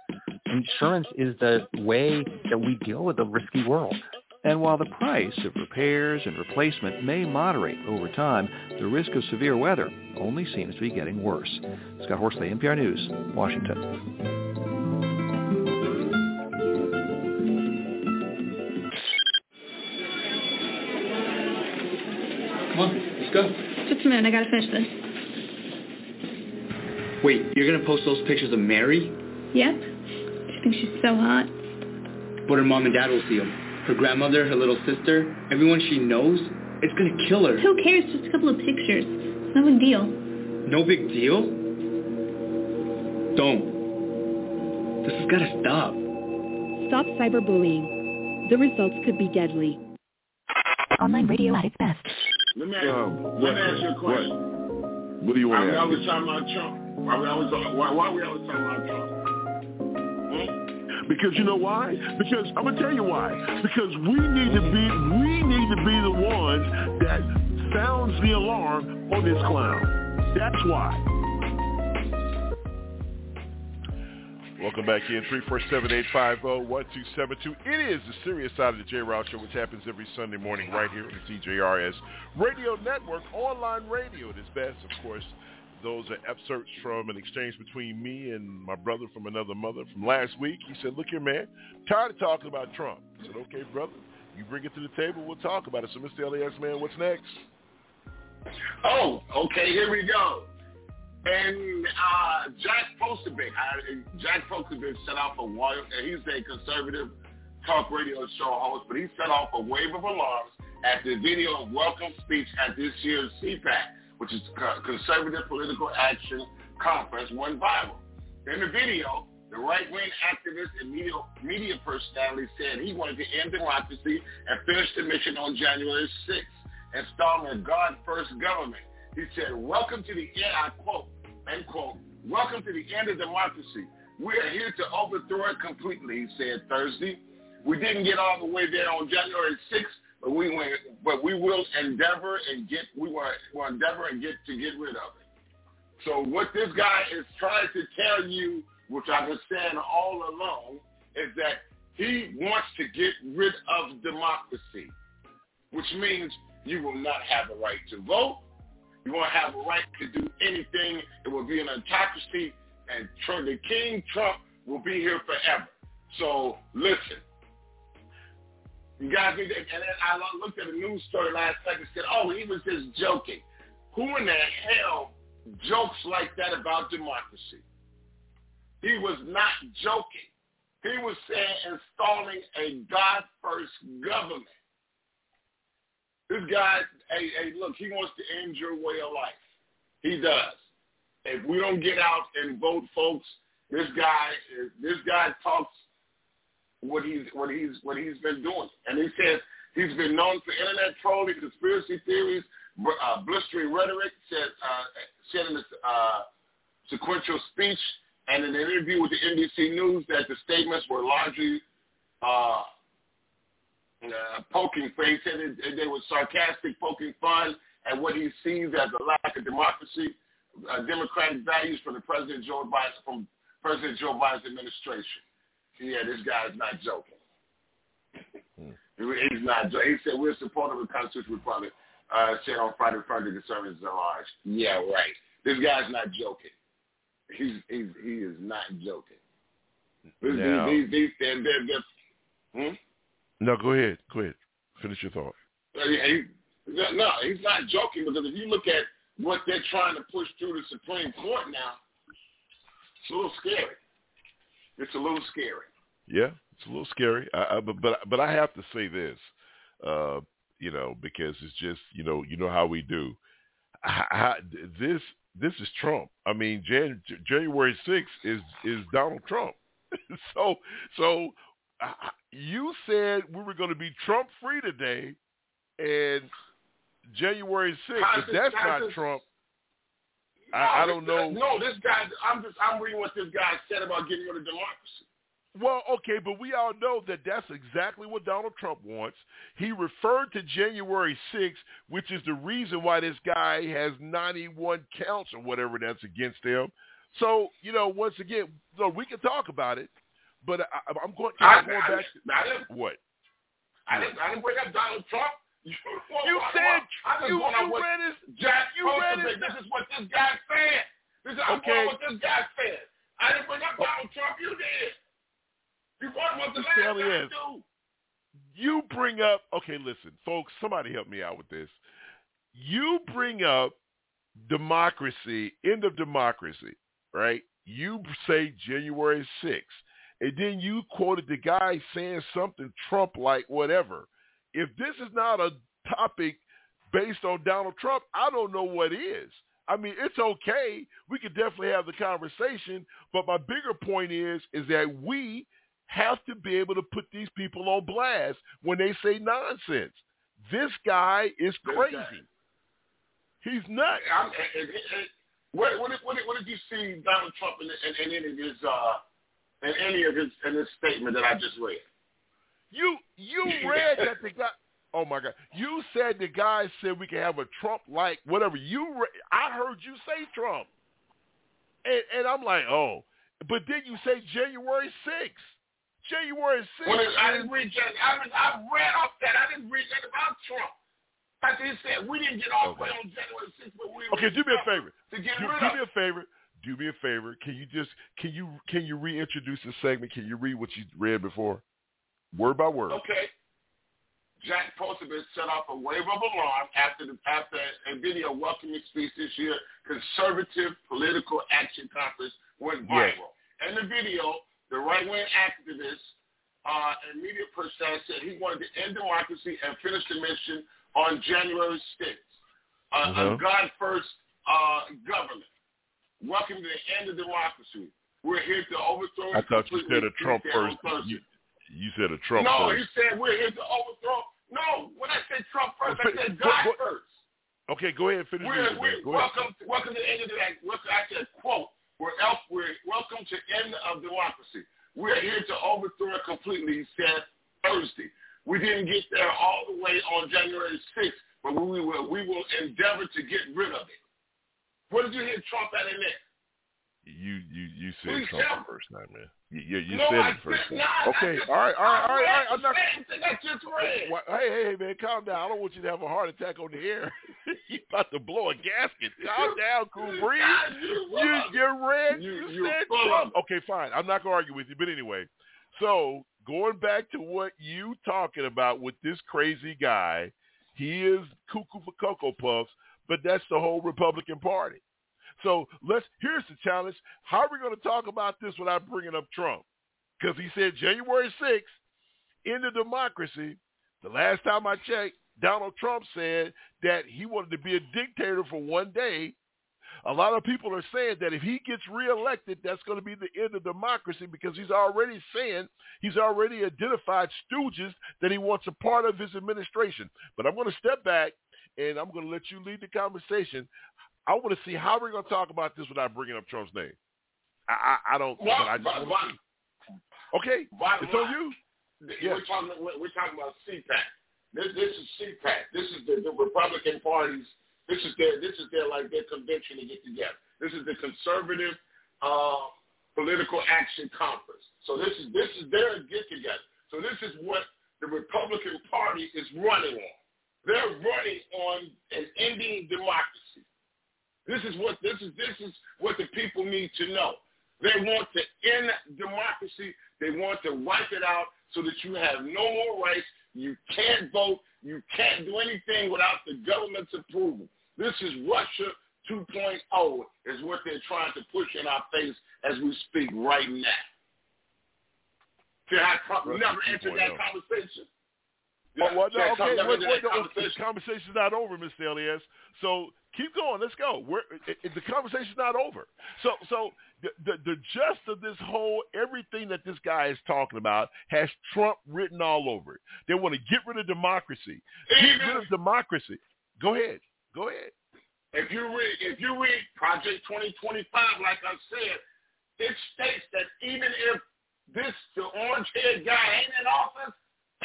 Insurance is the way that we deal with the risky world. And while the price of repairs and replacement may moderate over time, the risk of severe weather only seems to be getting worse. Scott Horsley, NPR News, Washington. Come on, let's go. Just a minute, I gotta finish this. Wait, you're gonna post those pictures of Mary? Yep. She thinks she's so hot. But her mom and dad will see them her grandmother, her little sister, everyone she knows, it's gonna kill her. Who cares? Just a couple of pictures. It's no big deal. No big deal? Don't. This has gotta stop. Stop cyberbullying. The results could be deadly. Online radio at its best. Let me ask, let me ask you a question. What, what do you want why to ask? we always talking about Trump? Why we always why, why we always talking about Trump? Because you know why? Because I'm gonna tell you why. Because we need to be we need to be the ones that sounds the alarm on this clown. That's why. Welcome back in, 347-850-1272. It is the serious side of the J. Rouse Show, which happens every Sunday morning right here on the TJRS Radio Network, online radio at its best. Of course, those are excerpts from an exchange between me and my brother from another mother from last week. He said, look here, man, tired of talking about Trump. I said, okay, brother, you bring it to the table, we'll talk about it. So, Mr. LES, man, what's next? Oh, okay, here we go. And uh, Jack Posobiec, Jack Posobiec set off a wire, he's a conservative talk radio show host, but he set off a wave of alarms at the video of welcome speech at this year's CPAC, which is Conservative Political Action Conference, went viral. In the video, the right-wing activist and media, media personality said he wanted to end democracy and finish the mission on January 6th, installing a God-first government. He said, welcome to the end, I quote, end quote, welcome to the end of democracy. We are here to overthrow it completely, he said Thursday. We didn't get all the way there on January 6th, but we went, but we will endeavor and get, we will, will endeavor and get to get rid of it. So what this guy is trying to tell you, which I've been saying all along, is that he wants to get rid of democracy, which means you will not have a right to vote. You won't have a right to do anything. It will be an autocracy, and the King Trump will be here forever. So listen, you guys need and then I looked at a news story last night and said, oh, he was just joking. Who in the hell jokes like that about democracy? He was not joking. He was saying installing a God-first government. This guy, hey, hey, look, he wants to end your way of life. He does. If we don't get out and vote, folks, this guy, this guy talks what he's what he's what he's been doing, and he says he's been known for internet trolling, conspiracy theories, uh, blistering rhetoric. Said uh, in this uh, sequential speech and in an interview with the NBC News that the statements were largely uh, uh, poking fun. He said it, they were sarcastic, poking fun at what he sees as a lack of democracy, uh, democratic values from the President Joe Biden, from President Joe Biden's administration. Yeah, this guy's not joking. Hmm. He's not. joking. He said we're supportive of the Constitutional Republic. Uh, said on Friday, Friday conservatives at large. Yeah, right. This guy's not joking. He's he's he is not joking. Now, these, these, these, they're, they're, hmm? No, go ahead. Go ahead. Finish your thought. Uh, he, no, he's not joking because if you look at what they're trying to push through the Supreme Court now, it's a little scary. It's a little scary. Yeah, it's a little scary. I, I, but but but I have to say this, uh, you know, because it's just you know you know how we do. I, this this is Trump. I mean, Jan, January sixth is is Donald Trump. so so you said we were going to be Trump free today, and January sixth. If that's not this, Trump, no, I, I don't know. No, this guy. I'm just. I'm reading what this guy said about getting rid of democracy. Well, okay, but we all know that that's exactly what Donald Trump wants. He referred to January 6th, which is the reason why this guy has 91 counts or whatever that's against him. So, you know, once again, so we can talk about it, but I, I'm going, I'm going I, back I, to what? I didn't, I didn't bring up Donald Trump. You, you said you, you read his, Jack you read his, This is what this guy said. This is okay. what this guy said. I didn't bring up oh. Donald Trump. You did. You want what the last guy do? You bring up okay. Listen, folks. Somebody help me out with this. You bring up democracy, end of democracy, right? You say January 6th, and then you quoted the guy saying something Trump like whatever. If this is not a topic based on Donald Trump, I don't know what is. I mean, it's okay. We could definitely have the conversation, but my bigger point is is that we have to be able to put these people on blast when they say nonsense. This guy is crazy. He's nuts. I'm, and, and, and, what, what, what, what did you see Donald Trump in, in, in any of his uh, in any of his in his statement that I just read? You you read that the guy Oh my God! You said the guy said we can have a Trump like whatever. You, re- I heard you say Trump, and and I'm like, oh, but then you say January 6th. January 6th. Well, I didn't read that. I, I read off that. I didn't read that about Trump. Like he said, we didn't get off okay. on January 6th, but we okay. Do me a favor. To get do, do me a favor. Do me a favor. Can you just can you can you reintroduce the segment? Can you read what you read before, word by word? Okay. Jack Posobiec set off a wave of alarm after the, after a video welcoming speech this year, Conservative Political Action Conference went viral. Yes. In the video, the right-wing activist uh, and media person said he wanted to end democracy and finish the mission on January 6th. Uh, Mhm. A God-first uh, government. Welcome to the end of democracy. We're here to overthrow I thought you said a Trump first. You, you said a Trump no, first. he said we're here to overthrow. No, when I said Trump first, I said Go- God go- first. Okay, go ahead and finish We're, we're. Go ahead. welcome, welcome to the end of that. Welcome, I said, quote, we're, elf, we're welcome to end of democracy. We're here to overthrow it completely, he said Thursday. We didn't get there all the way on January 6th, but we will, we will endeavor to get rid of it. What did you hear Trump at in there? You you you said Please Trump the first time, man. You, you, you no, said I it first time. not. Okay, all right, all right, all right, all right. I I'm not. read the same thing I just read. Hey, hey, hey, man, calm down. I don't want you to have a heart attack on the air. you about to blow a gasket. Calm down, cool breeze. You You was. you. You- said Trump. Okay, fine. I'm not gonna argue with you, but anyway. So going back to what you talking about with this crazy guy, he is cuckoo for cocoa puffs, but that's the whole Republican Party. So let's. Here's the challenge. How are we going to talk about this without bringing up Trump? Because he said January 6th, end of democracy. The last time I checked, Donald Trump said that he wanted to be a dictator for one day. A lot of people are saying that if he gets reelected, that's going to be the end of democracy because he's already saying he's already identified stooges that he wants a part of his administration. But I'm going to step back and I'm going to let you lead the conversation. I want to see how we're going to talk about this without bringing up Trump's name. I, I, I don't. But I but- wanna. Okay, Bottom it's on you. th- Yes. We're talking. We're, we're talking about CPAC. This, this is CPAC. This is the, the Republican Party's. This is their. This is their like their convention to get together. This is the Conservative uh, Political Action Conference. So this is this is their get together. So this is what the Republican Party is running on. They're running on an ending democracy. This is what this is. This is what the people need to know. They want to end democracy. They want to wipe it out so that you have no more rights. You can't vote. You can't do anything without the government's approval. This is Russia 2.0 is what they're trying to push in our face as we speak right now. See how Trump Russia never entered that 2.0. conversation? Well, well, See no, how Trump okay, never wait, entered wait, that no, conversation? the conversation's not over, Mr. Elias. So keep going. Let's go. We're, it, it- the conversation's not over. So, so the, the the gist of this whole everything that this guy is talking about has Trump written all over it. They want to get rid of democracy. Get rid of democracy. Go ahead. Go ahead. If you read, if you read Project 2025, like I said, it states that even if this the orange-haired guy ain't in office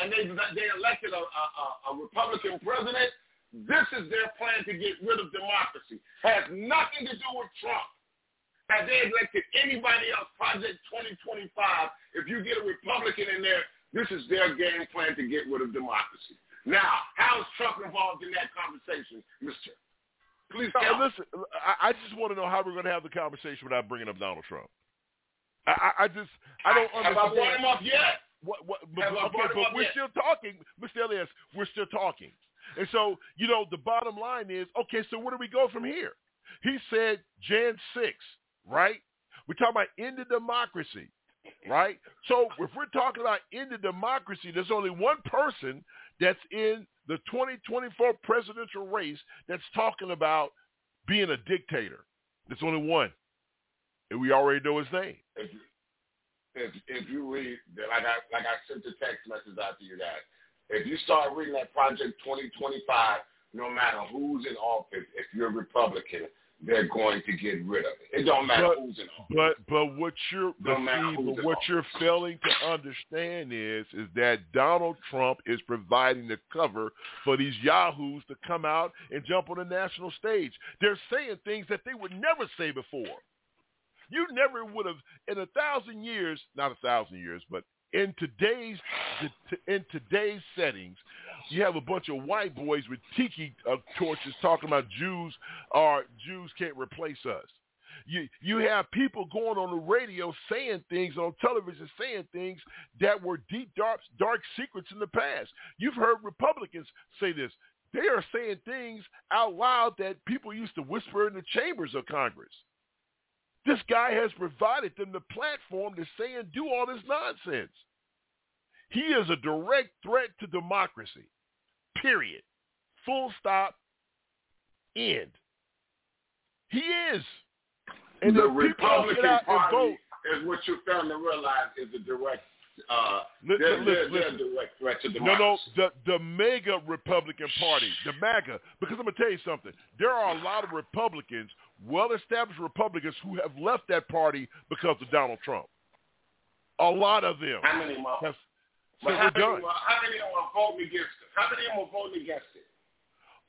and they they elected a, a- a Republican president, this is their plan to get rid of democracy. Has nothing to do with Trump. Had they elected anybody else, Project 2025, if you get a Republican in there, this is their game plan to get rid of democracy. Now, how is Trump involved in that conversation, Mister? Please tell listen, I, I just want to know how we're going to have the conversation without bringing up Donald Trump. I, I, I just, I don't Have I brought him up yet? What, what, but, I okay, but we're yet? still talking, Mr. Elias. We're still talking, and so you know the bottom line is okay. So where do we go from here? He said Jan six, right? We're talking about ending democracy, right? So if we're talking about ending democracy, there's only one person that's in the 2024 presidential race that's talking about being a dictator. There's only one, and we already know his name. If, if if you read like I like I sent the text message out to you guys, if you start reading that Project 2025, no matter who's in office, if you're a Republican, they're going to get rid of it. It don't matter But- who's in office. But but what you're but, see, but what office. you're failing to understand is is that Donald Trump is providing the cover for these yahoos to come out and jump on the national stage. They're saying things that they would never say before. You never would have in a thousand years, not a thousand years, but in today's in today's settings, you have a bunch of white boys with tiki uh, torches talking about Jews or Jews can't replace us. You you have people going on the radio saying things on television, saying things that were deep dark dark secrets in the past. You've heard Republicans say this. They are saying things out loud that people used to whisper in the chambers of Congress. This guy has provided them the platform to say and do all this nonsense. He is a direct threat to democracy. Period. Full stop. End. He is. And the Republican out Party vote, is what you're starting to realize is a direct, uh, they're, they're, listen. they're a direct threat to No, no, the the MAGA Republican Party, the MAGA. Because I'm gonna tell you something. There are a lot of Republicans, well-established Republicans, who have left that party because of Donald Trump. A lot of them. How many more? have said how we're many, done. how many of them were voting against it? How many of them were voting against it?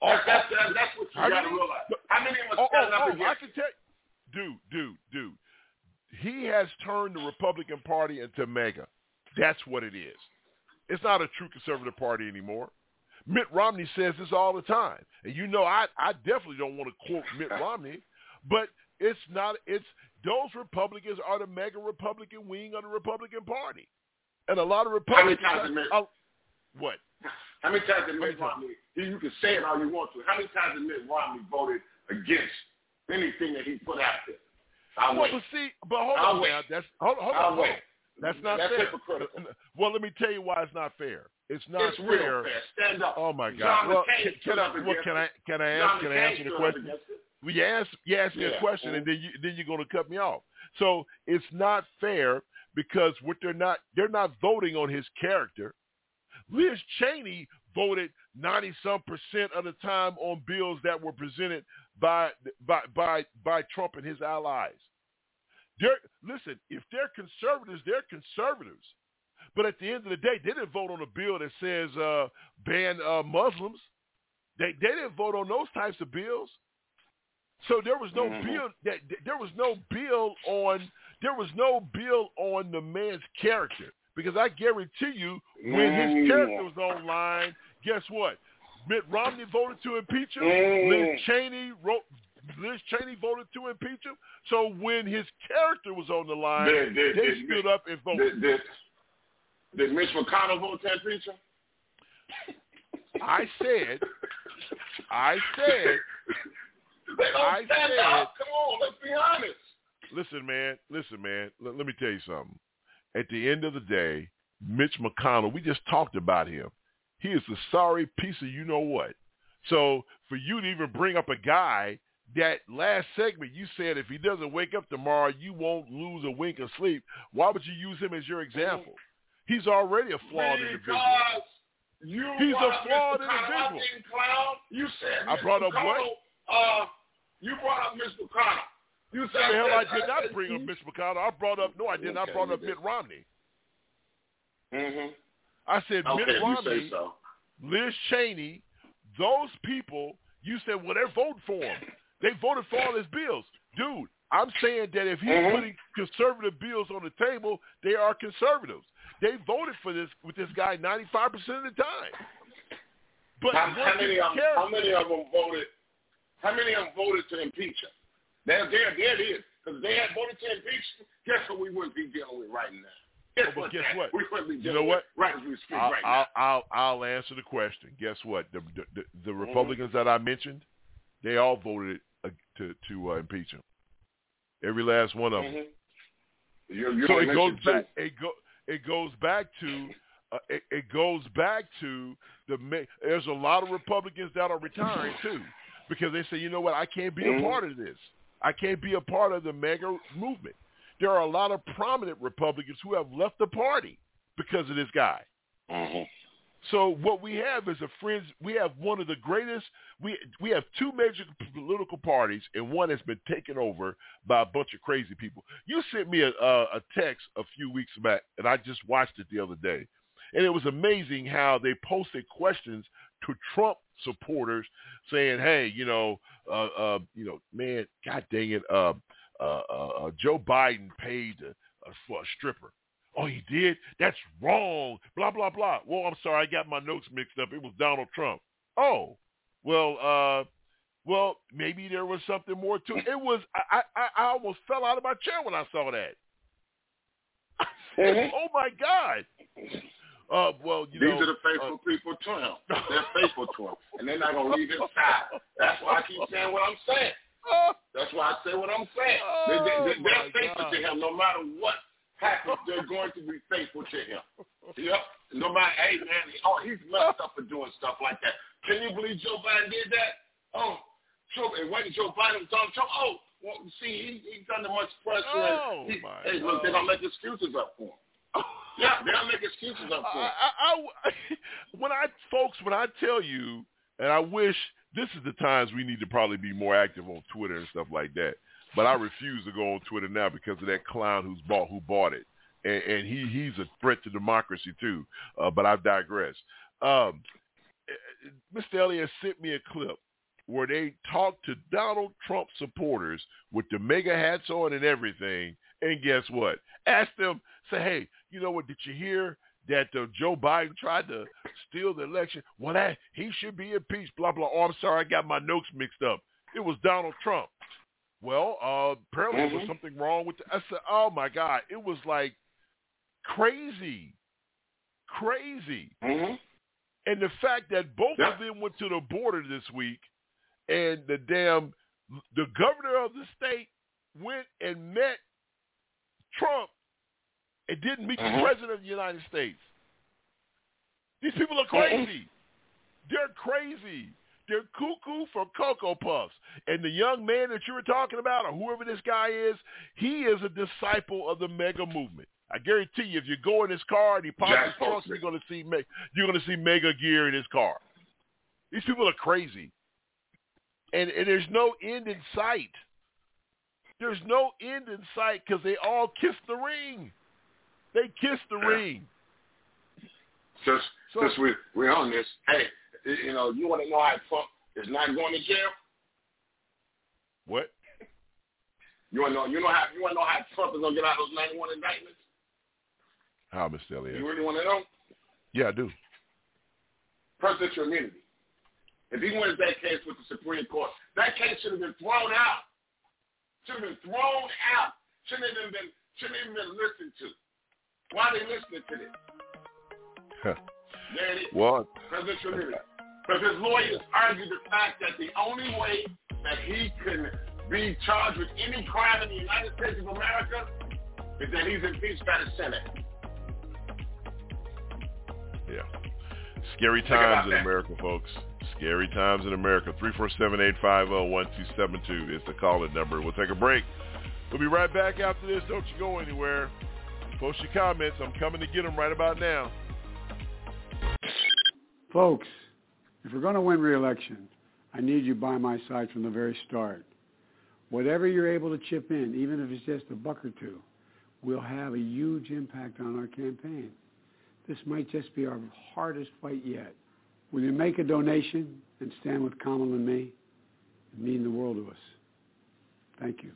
Oh, That's, that's, that's, that's what you got to realize. How many of them Oh, are standing oh, up oh, I against can tell you. dude, dude, dude. He has turned the Republican Party into MAGA. That's what it is. It's not a true conservative party anymore. Mitt Romney says this all the time. And you know I, I definitely don't want to quote Mitt Romney, but it's not it's those Republicans are the MAGA Republican wing of the Republican Party. And a lot of How many Republicans times are- what? how many times many Mitt Romney, you can say it all you want to, how many times has Mitt Romney voted against anything that he put out there? I'll well, wait. but see, but hold I'll on wait. now. That's hold, hold I'll on. wait. That's not That's fair. hypocritical. Well, let me tell you why it's not fair. It's not it's fair. fair. Stand up. Oh my John God! Well, McCain can, can I? Well, can I? Can I John ask? Can I answer the question? Well, you ask, you ask me Yeah. a question, and then you then you're going to cut me off. So it's not fair because what they're not they're not voting on his character. Liz Cheney voted ninety some percent of the time on bills that were presented by by by by Trump and his allies. They're, listen, if they're conservatives, they're conservatives. But at the end of the day, they didn't vote on a bill that says uh, ban uh, Muslims. They they didn't vote on those types of bills. So there was no Mhm. bill that there was no bill on there was no bill on the man's character because I guarantee you when his Mm. character was online, guess what? Mitt Romney voted to impeach him. Mm. Liz Cheney wrote. Liz Cheney voted to impeach him. So when his character was on the line, Did- did- they did stood Mitch- up and voted. Did, did Mitch McConnell vote to impeach him? I said, I said, They don't I stand said- up. Come on, let's be honest. listen, man, listen, man. Let, let me tell you something. At the end of the day, Mitch McConnell, we just talked about him. He is a sorry piece of you know what. So for you to even bring up a guy that last segment you said if he doesn't wake up tomorrow, you won't lose a wink of sleep. Why would you use him as your example? He's already a flawed individual. You He's a flawed Mr. Individual. Clown. You said I Mitch brought up what? Uh, you brought up Mr. McConnell. You said the hell I did not bring up Mitch McConnell. I brought up no, I did not Okay, brought up. Mitt Romney. Mm-hmm. I said Okay, Mitt Romney, so. Liz Cheney, those people, you said, well, they're voting for him. They voted for all his bills. Dude, I'm saying that if he's Mhm. putting conservative bills on the table, they are conservatives. They voted for this with this guy 95% of the time. But how, how many of them, how many of them voted? How many of them voted to impeach him? There, there, there it is. Because they had voted to impeach him. Guess what we wouldn't be dealing with right now? Guess Oh, but what? guess Jack? what? We wouldn't be You know what? with right as we speak I'll, right I'll, now. I'll, I'll answer the question. Guess what? The, the, the, the Mm-hmm. Republicans that I mentioned, they all voted uh, to, to uh, impeach him. Every last one of them. Mhm. You, you so it goes back. It go. It goes back to. Uh, it, it goes back to the. There's a lot of Republicans that are retiring too, because they say, you know what, I can't be a part of this. I can't be a part of the MAGA movement. There are a lot of prominent Republicans who have left the party because of this guy. Mhm. So what we have is a friends. We have one of the greatest. We we have two major political parties, and one has been taken over by a bunch of crazy people. You sent me a, a, a text a few weeks back, and I just watched it the other day, and it was amazing how they posted questions to Trump supporters saying, "Hey, you know, uh, uh, you know, man, God dang it, uh, uh, uh, Joe Biden paid uh, for a stripper." Oh, he did? That's wrong. Blah, blah, blah. Well, I'm sorry. I got my notes mixed up. It was Donald Trump. Oh, well, uh, well, maybe there was something more to it. It was, I, I, I almost fell out of my chair when I saw that. Mm-hmm. oh, my God. Uh, well, you These know, are the faithful uh, people to him. They're faithful to him. And they're not going to leave his side. That's why I keep saying what I'm saying. That's why I say what I'm saying. they, they, they, they're my faithful God. to him no matter what happens. They're going to be faithful to him. Yep. No matter, hey, man, oh, he's messed up for doing stuff like that. Can you believe Joe Biden did that? Oh, Joe, it wasn't Joe Biden, Donald Trump. Oh, well, see, he, he's under much pressure. and Oh, he, my hey, look, they're going to make excuses up for him. Yeah, they'll make excuses up for. I, I, I, when I, folks, when I tell you, and I wish this is the times we need to probably be more active on Twitter and stuff like that. But I refuse to go on Twitter now because of that clown who's bought who bought it, and, and he he's a threat to democracy too. Uh, but I digress. Um, Mr. Elliott sent me a clip where they talked to Donald Trump supporters with the MAGA hats on and everything, and guess what? Ask them, say, hey, you know what? Did you hear that uh, Joe Biden tried to steal the election? Well, that he should be impeached. Blah blah. Oh, I'm sorry, I got my notes mixed up. It was Donald Trump. Well, uh, apparently there was Mhm. something wrong with. The, I said, oh my God, it was like crazy, crazy. Mm-hmm. And the fact that both Yeah. of them went to the border this week, and the damn the governor of the state went and met Trump and didn't meet the Mhm. president of the United States. These people are crazy. They're crazy. They're cuckoo for Cocoa Puffs. And the young man that you were talking about, or whoever this guy is, he is a disciple of the MAGA movement. I guarantee you, if you go in his car and he pops Jack his trunk, you're going to see me- you're going to see MAGA gear in his car. These people are crazy, and, and there's no end in sight. There's no end in sight because they all kiss the ring. They kiss the ring. Since, So- since we, we're on this, hey, you know, you want to know how Trump is not going to jail? What? You want to know? You know how? You want to know how Trump is going to get out of those 91 indictments? How, Mr. Elliott? You really want to know? Yeah, I do. Presidential immunity. If he wins that case with the Supreme Court, that case should have been thrown out. Should have been thrown out. Shouldn't have even been. Shouldn't even been listened to. Why are they listening to this? There it is. Well, Presidential immunity. Because his lawyers argued the fact that the only way that he can be charged with any crime in the United States of America is that he's impeached by the Senate. Yeah. Scary times in that. America, folks. Scary times in America. 347-850-1272 is the calling number. We'll take a break. We'll be right back after this. Don't you go anywhere. Post your comments. I'm coming to get them right about now. Folks, if we're going to win re-election, I need you by my side from the very start. Whatever you're able to chip in, even if it's just a buck or two, will have a huge impact on our campaign. This might just be our hardest fight yet. Will you make a donation and stand with Kamala and me? It mean the world to us. Thank you.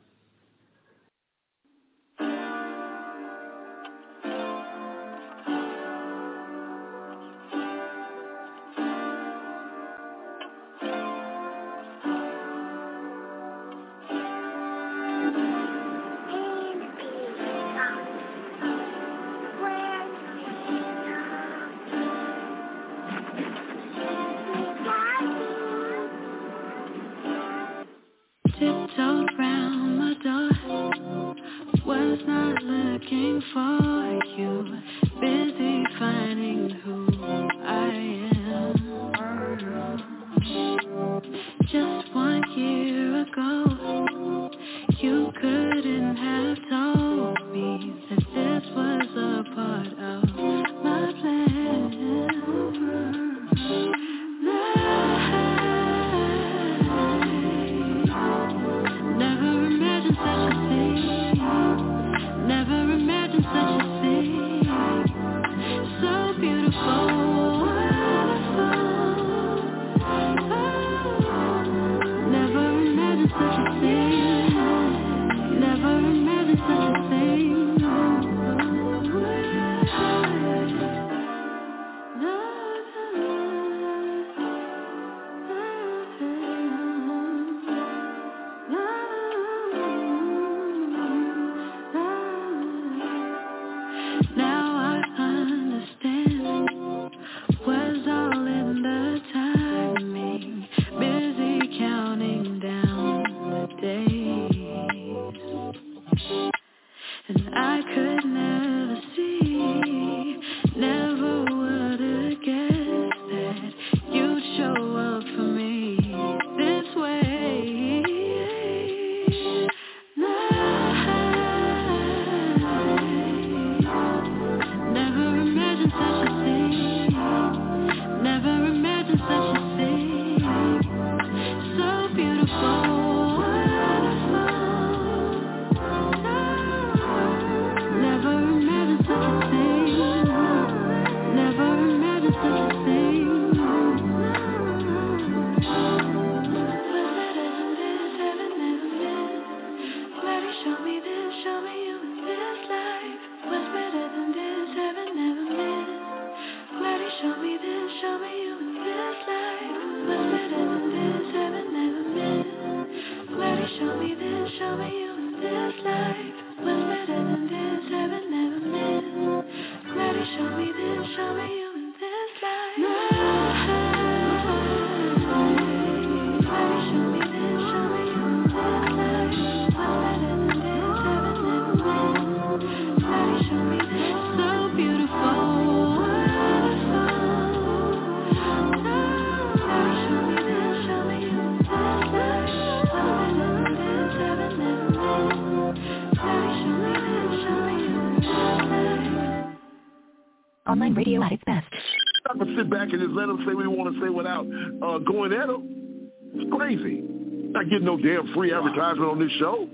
Uh, going at them. It's crazy. Not getting no damn free advertisement on this show.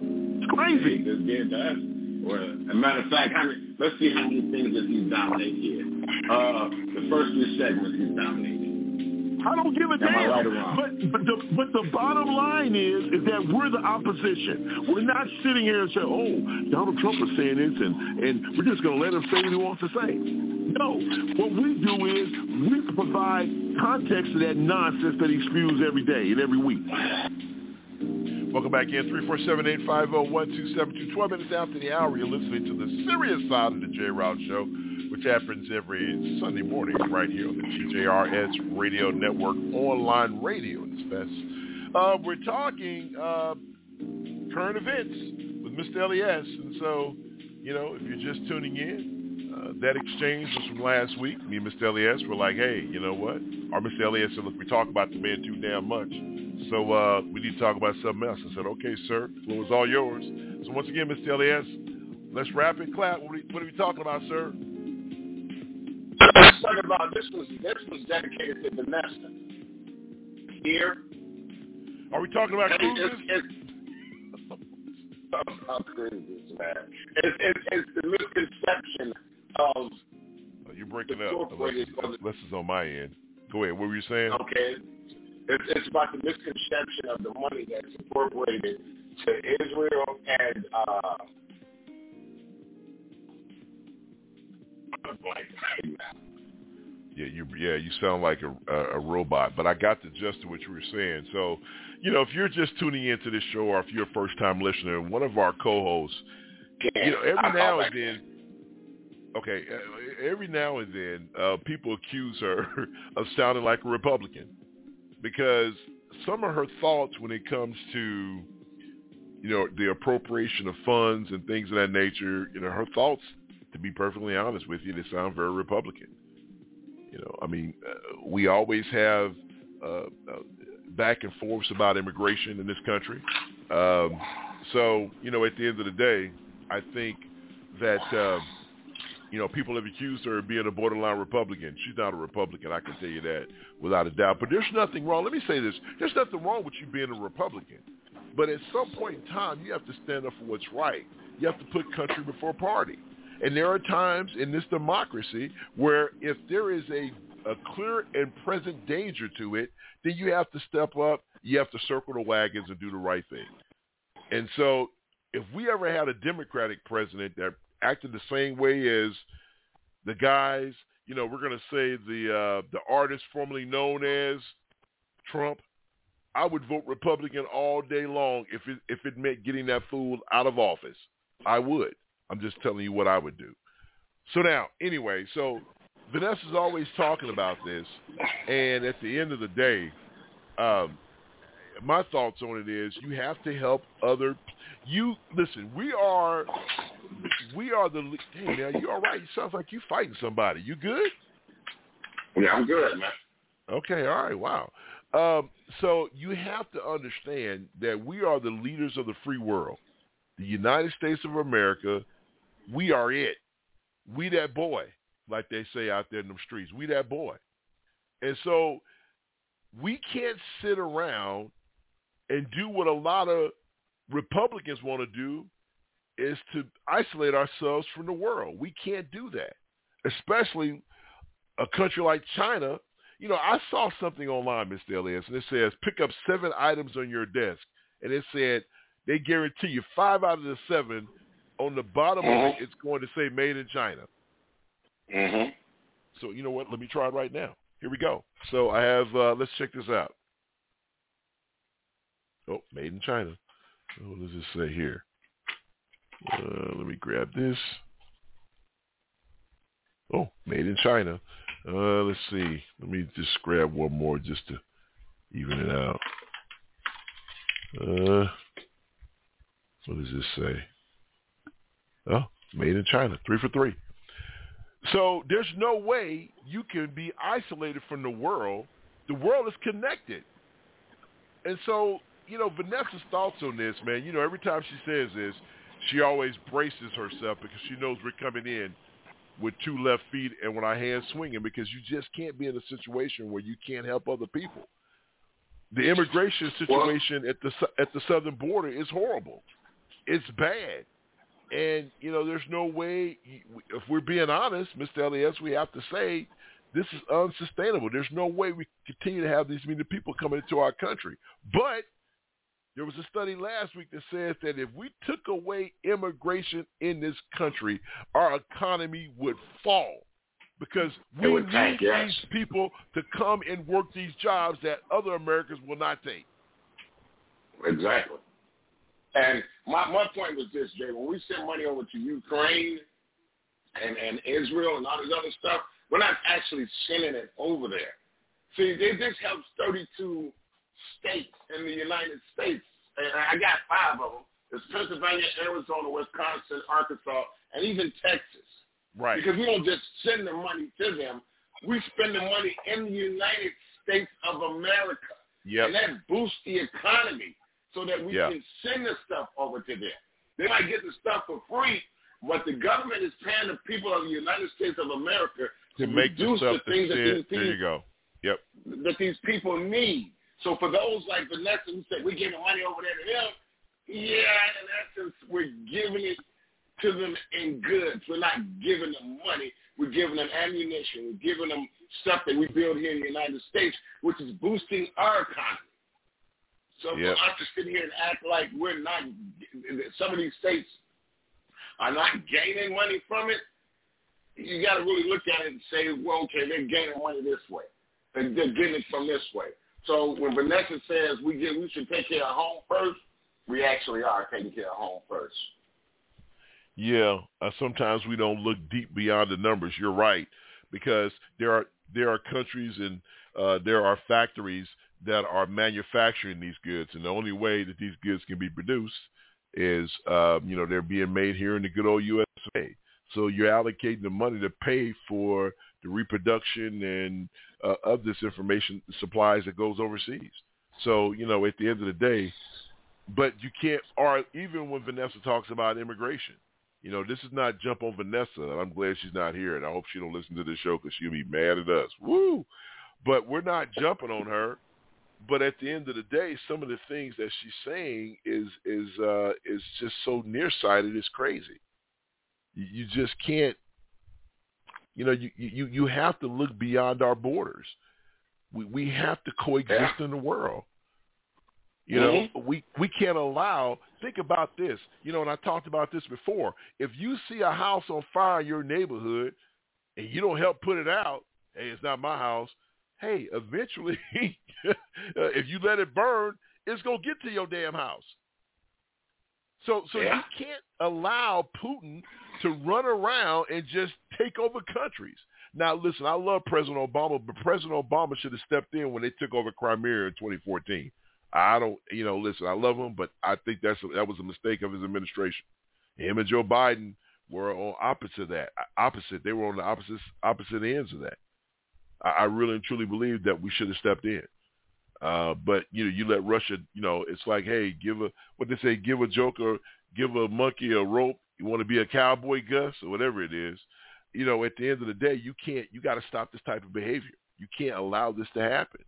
It's crazy. Just get that. Well, as a matter of fact, let's see how many things that he's dominated here. Uh, the first three segments he's dominated. I don't give a Am damn. right? But but the but the bottom line is is that we're the opposition. We're not sitting here and saying, "Oh, Donald Trump is saying this," and and we're just going to let him say what he wants to say. No, what we do is we provide context to that nonsense that he spews every day and every week. Welcome back in, 347-850-1272. 12 minutes after the hour, you're listening to the serious side of the J. Route Show, which happens every Sunday morning right here on the TJRS Radio Network online radio. Uh, we're talking uh, current events with Mr. LES. And so, you know, if you're just tuning in, uh, that exchange was from last week. Me and Mr. LES were like, hey, you know what? Our Mr. LES said, look, we talk about the man too damn much. So uh, we need to talk about something else. I said, okay, sir, the floor is all yours. So once again, Mr. LES, let's wrap and clap. What are, we, what are we talking about, sir? Let's talk about this was this was dedicated to Vanessa. Here. Are we talking about cruises? it's- it's- about cruises, man. It's, it's, it's the misconception of Oh, you're breaking up. Unless Incorporated it's, unless it's on my end. Go ahead. What were you saying? okay. It's, it's about the misconception of the money that's incorporated to Israel and uh, Yeah, you yeah you sound like a, a, a robot, but I got the gist of what you were saying. So, you know, if you're just tuning into this show, or if you're a first time listener, one of our co-hosts, you know, every now and then, okay, uh, every now and then, uh, people accuse her of sounding like a Republican because some of her thoughts when it comes to, you know, the appropriation of funds and things of that nature, you know, her thoughts, to be perfectly honest with you, they sound very Republican. You know, I mean, uh, we always have uh, uh, back and forths about immigration in this country. Um, so, you know, at the end of the day, I think that, uh, you know, people have accused her of being a borderline Republican. She's not a Republican, I can tell you that without a doubt. But there's nothing wrong. Let me say this. There's nothing wrong with you being a Republican. But at some point in time, you have to stand up for what's right. You have to put country before party. And there are times in this democracy where if there is a, a clear and present danger to it, then you have to step up. You have to circle the wagons and do the right thing. And so if we ever had a Democratic president that acted the same way as the guys, you know, we're going to say the uh, the artist formerly known as Trump, I would vote Republican all day long if it if it meant getting that fool out of office. I would. I'm just telling you what I would do. So now, anyway, so Vanessa's always talking about this, and at the end of the day, um, my thoughts on it is you have to help other. You listen. We are, we are the. Hey, now you all right? You sounds like you fighting somebody. You good? yeah, I'm good, man. Okay, all right, wow. Um, so you have to understand that we are the leaders of the free world. The United States of America, we are it. We that boy, like they say out there in the streets. We that boy. And so we can't sit around and do what a lot of Republicans want to do is to isolate ourselves from the world. We can't do that, especially a country like China. You know, I saw something online, Mr. Elias, and it says pick up seven items on your desk, and it said they guarantee you five out of the seven on the bottom of it, it's going to say made in China. Mm-hmm. So you know what? Let me try it right now. Here we go. So I have. Uh, let's check this out. Oh, made in China. What does it say here? Uh, let me grab this. Oh, made in China. Uh, let's see. Let me just grab one more just to even it out. Uh, what does this say? Oh, made in China. Three for three. So there's no way you can be isolated from the world. The world is connected. And so, you know, Vanessa's thoughts on this, man, you know, every time she says this, she always braces herself because she knows we're coming in with two left feet and with our hands swinging because you just can't be in a situation where you can't help other people. The immigration situation at the at the southern border is horrible. It's bad. And, you know, there's no way, if we're being honest, Mr. Elias, we have to say this is unsustainable. There's no way we continue to have these many people coming into our country. But there was a study last week that says that if we took away immigration in this country, our economy would fall because we would need yes. these people to come and work these jobs that other Americans will not take. Exactly. And my, my point was this, Jay. When we send money over to Ukraine and, and Israel and all this other stuff, we're not actually sending it over there. See, they, this helps 32 states in the United States. And I got five of them. It's Pennsylvania, Arizona, Wisconsin, Arkansas, and even Texas. Right. Because we don't just send the money to them. We spend the money in the United States of America. Yep. And that boosts the economy so that we Yeah. can send the stuff over to them. They might get the stuff for free, but the government is paying the people of the United States of America To make the stuff the things that these there you go. Yep. that these people need. So for those like Vanessa who said we're giving money over there to them, yeah, in essence we're giving it to them in goods. We're not giving them money. We're giving them ammunition. We're giving them stuff that we build here in the United States, which is boosting our economy. So Yep. for us to sit here and act like we're not, some of these states are not gaining money from it, you got to really look at it and say, well, okay, they're gaining money this way. They're, they're getting it from this way. So when Vanessa says we get, we should take care of home first, we actually are taking care of home first. Yeah, uh, sometimes we don't look deep beyond the numbers. You're right, because there are there are countries and uh, there are factories that are manufacturing these goods, and the only way that these goods can be produced is um, you know they're being made here in the good old USA. So you're allocating the money to pay for the reproduction and uh, of this information supplies that goes overseas. So you know at the end of the day, but you can't. Or even when Vanessa talks about immigration, you know, this is not jump on Vanessa. I'm glad she's not here, and I hope she don't listen to this show because she'll be mad at us. Woo! But we're not jumping on her. But at the end of the day, some of the things that she's saying is is uh, is just so nearsighted. It's crazy. You just can't. You know, you, you you have to look beyond our borders. We we have to coexist in the world. You know, Mhm. we we can't allow. Think about this. You know, and I talked about this before. If you see a house on fire in your neighborhood and you don't help put it out, hey, it's not my house. Hey, eventually, if you let it burn, it's gonna get to your damn house. So, so Yeah. you can't allow Putin to run around and just take over countries. Now, listen, I love President Obama, but President Obama should have stepped in when they took over Crimea in 2014. I don't, you know, listen, I love him, but I think that's a, that was a mistake of his administration. Him and Joe Biden were on opposite of that. Opposite, they were on the opposite opposite ends of that. I, I really and truly believe that we should have stepped in. Uh, but you know, you let Russia, you know, it's like, hey, give a what they say, give a joker, give a monkey a rope. You want to be a cowboy, Gus, or whatever it is. You know, at the end of the day, you can't. You got to stop this type of behavior. You can't allow this to happen.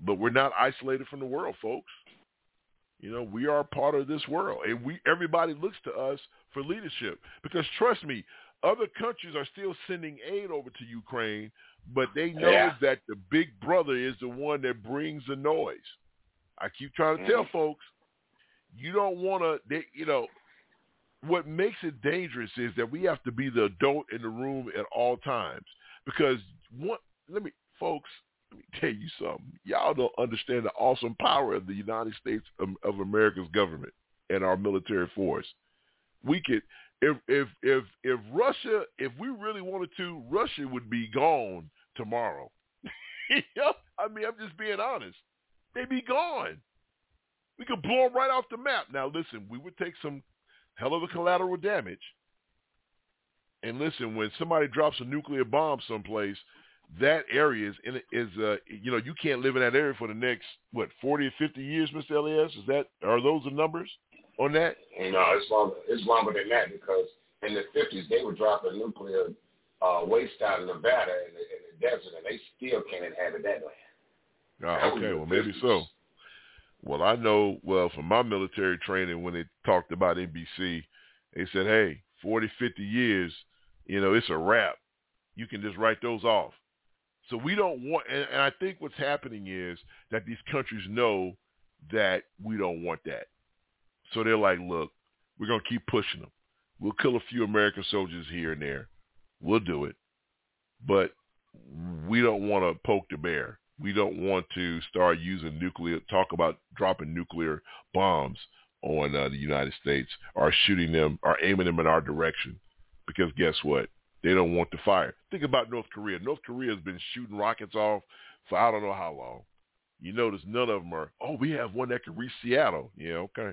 But we're not isolated from the world, folks. You know, we are part of this world, and we everybody looks to us for leadership. Because trust me, other countries are still sending aid over to Ukraine, but they know Yeah. that the big brother is the one that brings the noise. I keep trying to tell mm-hmm. folks, you don't want to. You know, what makes it dangerous is that we have to be the adult in the room at all times. Because one, let me, folks, let me tell you something. Y'all don't understand the awesome power of the United States of, of America's government and our military force. We could, if if if if Russia, if we really wanted to, Russia would be gone tomorrow. I mean, I'm just being honest. They'd be gone. We could blow them right off the map. Now, listen, we would take some hell of a collateral damage. And listen, when somebody drops a nuclear bomb someplace, that area is in is uh you know you can't live in that area for the next what forty or fifty years, Mr. Elias. Is that are those the numbers on that? No, it's longer. It's longer than that because in the fifties they were dropping nuclear uh, waste out in Nevada in the, in the desert, and they still can't inhabit that land. Oh, okay, well maybe so. Well, I know well from my military training when they talked about NBC, they said, hey, 40, 50 years, you know, it's a wrap. You can just write those off. So we don't want, and, and I think what's happening is that these countries know that we don't want that. So they're like, look, we're going to keep pushing them. We'll kill a few American soldiers here and there. We'll do it. But we don't want to poke the bear. We don't want to start using nuclear, talk about dropping nuclear bombs on uh, the United States or shooting them or aiming them in our direction. Because guess what? They don't want the fire. Think about North Korea. North Korea has been shooting rockets off for I don't know how long. You notice none of them are, oh, we have one that can reach Seattle. Yeah, okay.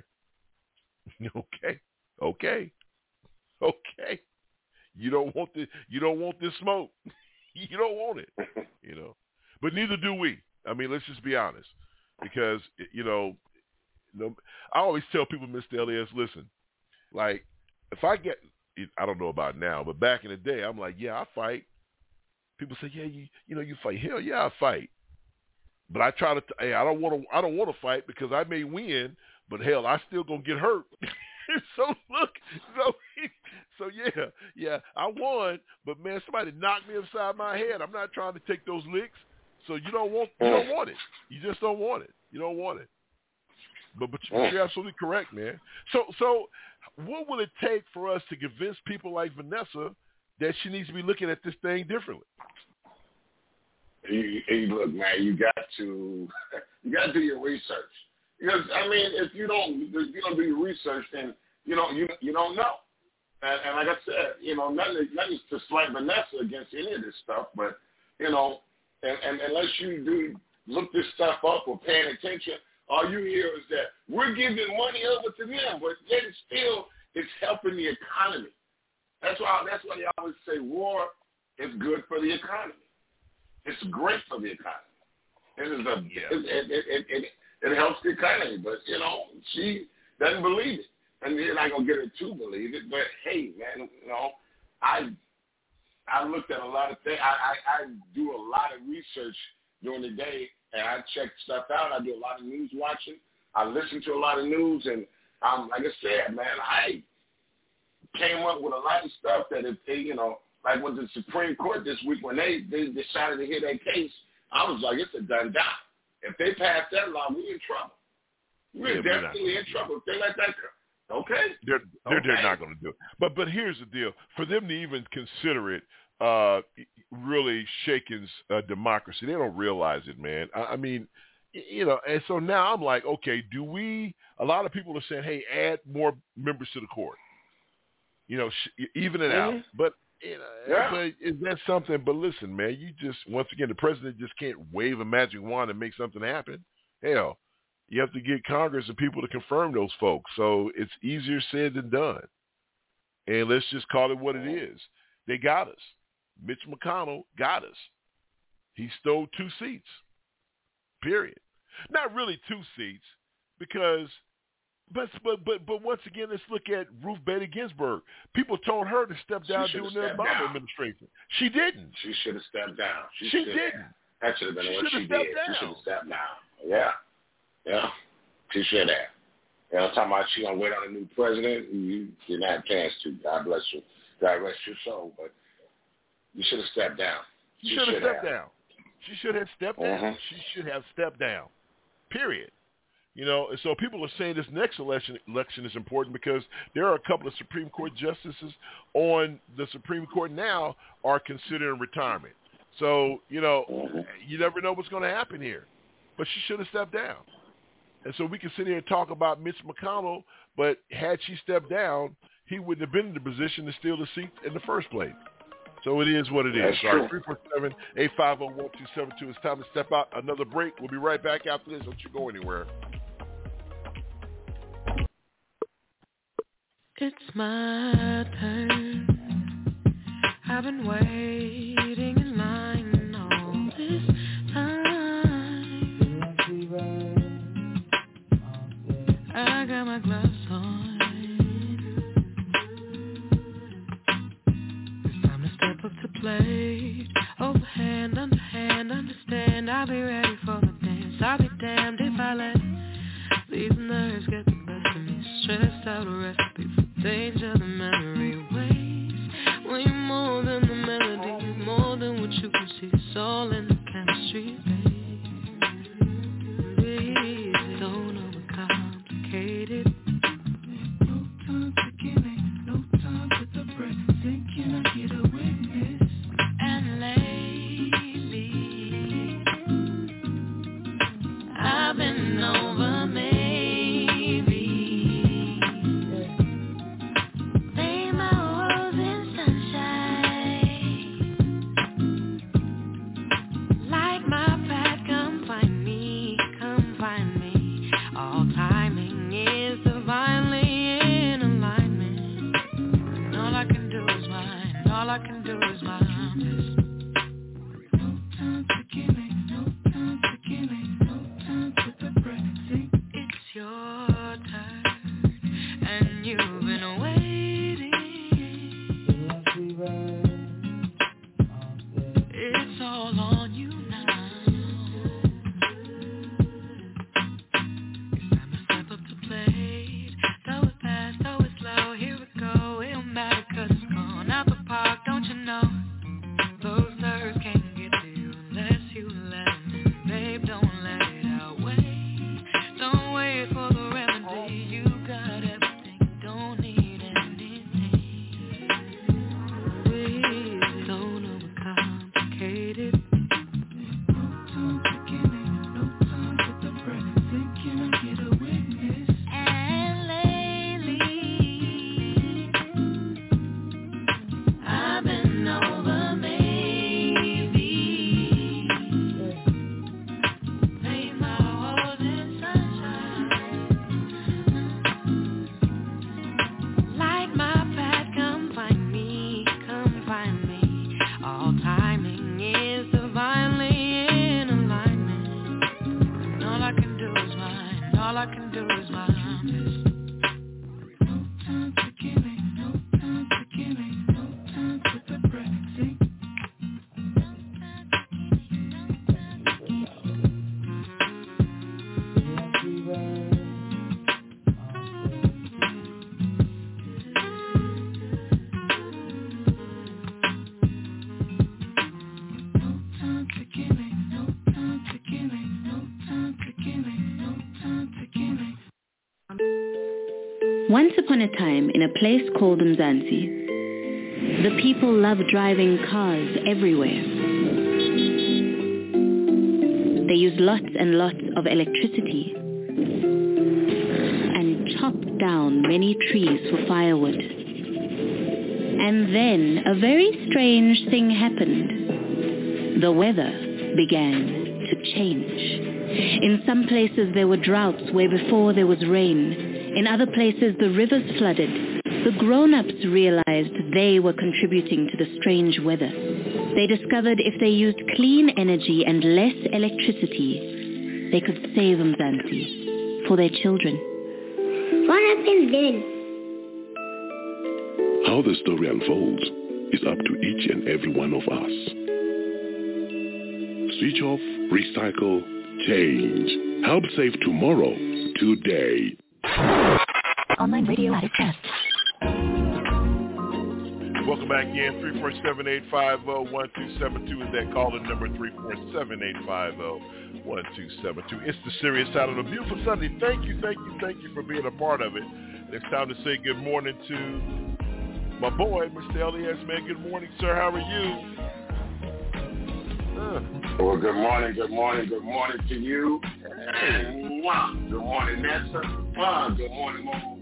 okay. Okay. Okay. You don't want the you don't want this smoke. you don't want it. You know. But neither do we. I mean, let's just be honest. Because you know, no, I always tell people, Mr. Elias, listen, like if I get I don't know about now, but back in the day, I'm like, yeah, I fight. People say, yeah, you you know, you fight. Hell, yeah, I fight. But I try to, hey, I don't want to, I don't want to fight because I may win, but hell, I still gonna get hurt. so look, so so yeah, yeah, I won, but man, somebody knocked me upside my head. I'm not trying to take those licks. So you don't want, you don't want it. You just don't want it. You don't want it. But but you're absolutely correct, man. So so what will it take for us to convince people like Vanessa that she needs to be looking at this thing differently? You, you look, man, you got to you got to do your research because I mean, if you don't if you don't do your research, then you know you you don't know. And, and like I said, you know, nothing nothing to slight Vanessa against any of this stuff, but you know, and, and unless you do look this stuff up or paying attention, all you hear is that we're giving money over to them, but yet still it's helping the economy. That's why that's why they always say war is good for the economy. It's great for the economy. It is a yeah. it, it, it, it, it helps the economy, but you know she doesn't believe it, and you're not gonna get her to believe it. But hey, man, you know, I I looked at a lot of things. I, I I do a lot of research during the day, and I check stuff out. I do a lot of news watching. I listen to a lot of news, and um, like I said, man, I came up with a lot of stuff that if they, you know, like with the Supreme Court this week when they they decided to hear that case, I was like, it's a done deal. If they pass that law, we're in trouble. We're Yeah, we're definitely in trouble if they let that. Okay. They're they're, they're not going to do it. But but here's the deal: for them to even consider it, uh, really shakens uh, democracy. They don't realize it, man. I, I mean, y- you know. And so now I'm like, okay, do we? A lot of people are saying, hey, add more members to the court. You know, sh- even it out. Mhm. But you know, Yeah. but is that something? But listen, man, you just once again, the president just can't wave a magic wand and make something happen. Hell, you have to get Congress and people to confirm those folks. So it's easier said than done. And let's just call it what it is. They got us. Mitch McConnell got us. He stole two seats. Period. Not really two seats, because but but but but once again, let's look at Ruth Bader Ginsburg. People told her to step down during the Obama down. administration. She didn't. She should have stepped down. She, She should didn't. That should have been She what she did. stepped She should have stepped down. Yeah. Yeah. She should have. You know, I'm talking about she gonna wait on a new president. And you didn't have a chance to. God bless you. God rest your soul. But you should have stepped down. She should have stepped down. She should have stepped down. Mhm. She should have stepped down. Period. You know, and so people are saying this next election election is important because there are a couple of Supreme Court justices on the Supreme Court now are considering retirement. So, you know, you never know what's going to happen here. But she should have stepped down. And so we can sit here and talk about Mitch McConnell, but had she stepped down, he wouldn't have been in the position to steal the seat in the first place. So it is what it is. That's Sorry, true. 347-850-1272. It's time to step out. Another break. We'll be right back after this. Don't you go anywhere. It's my turn. I've been waiting my gloves on. It's time to step up to play. Oh, Overhand, underhand, understand. I'll be ready for the dance. I'll be damned if I let these nerves get the best of me. Stressed out, a recipe for danger. The memory weighs way more than the melody, more than what you can see. It's all in place called Mzansi, the people love driving cars everywhere. They use lots and lots of electricity and chop down many trees for firewood. And then a very strange thing happened. The weather began to change. In some places there were droughts where before there was rain. In other places the rivers flooded. The grown-ups realized they were contributing to the strange weather. They discovered if they used clean energy and less electricity, they could save Mzansi for their children. What happens then? How the story unfolds is up to each and every one of us. Switch off, recycle, change. Help save tomorrow, today. Online radio at its best. Welcome back in. 347-850-1272 is that caller number 347-850-1272. It's the serious side of the beautiful Sunday. Thank you, thank you, thank you for being a part of it. It's time to say good morning to my boy, Mr. Elias. Man, good morning, sir. How are you? Uh. Well, good morning, good morning, good morning to you. And mwah. good morning, Nessa. Good morning, Mama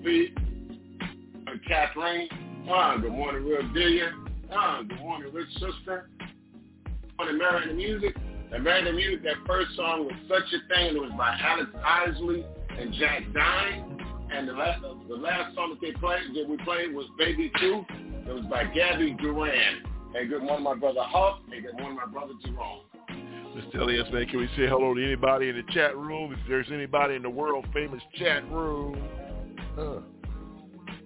And Catherine. Mwah. Good morning, Real Delia. Mwah. Good morning, Rich Sister. Good morning, Mary the Music. And Mary the Music, that first song was such a thing. It was by Alex Isley and Jack Dine. And the last, the last song that they played, that we played was Baby Two. It was by Gabby Duran. And good morning, my brother Hawk. And good morning, my brother Jerome. Mr. Elias, man, can we say hello to anybody in the chat room? If there's anybody in the world famous chat room. Uh,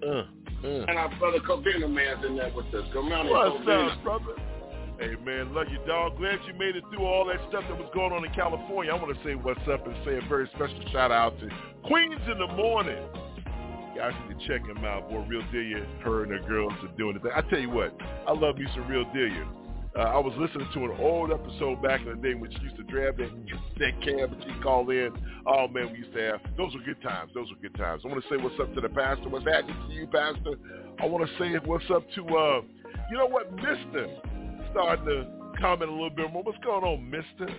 uh, uh. And our brother Covina man's in there with us. Good morning, What's up, brother? Hey, man, love you, dog. Glad you made it through all that stuff that was going on in California. I want to say what's up and say a very special shout out to Queens in the Morning. You guys need to check him out. Boy, Real Delia, her and her girls are doing it. I tell you what, I love me some Real Delia. Uh, I was listening to an old episode back in the day when she used to drive that, that cab and she'd call in. Oh, man, we used to have, those were good times. Those were good times. I want to say what's up to the pastor. What's happening to you, pastor? I want to say what's up to, uh, you know what, mister? Starting to comment a little bit more. What's going on, mister?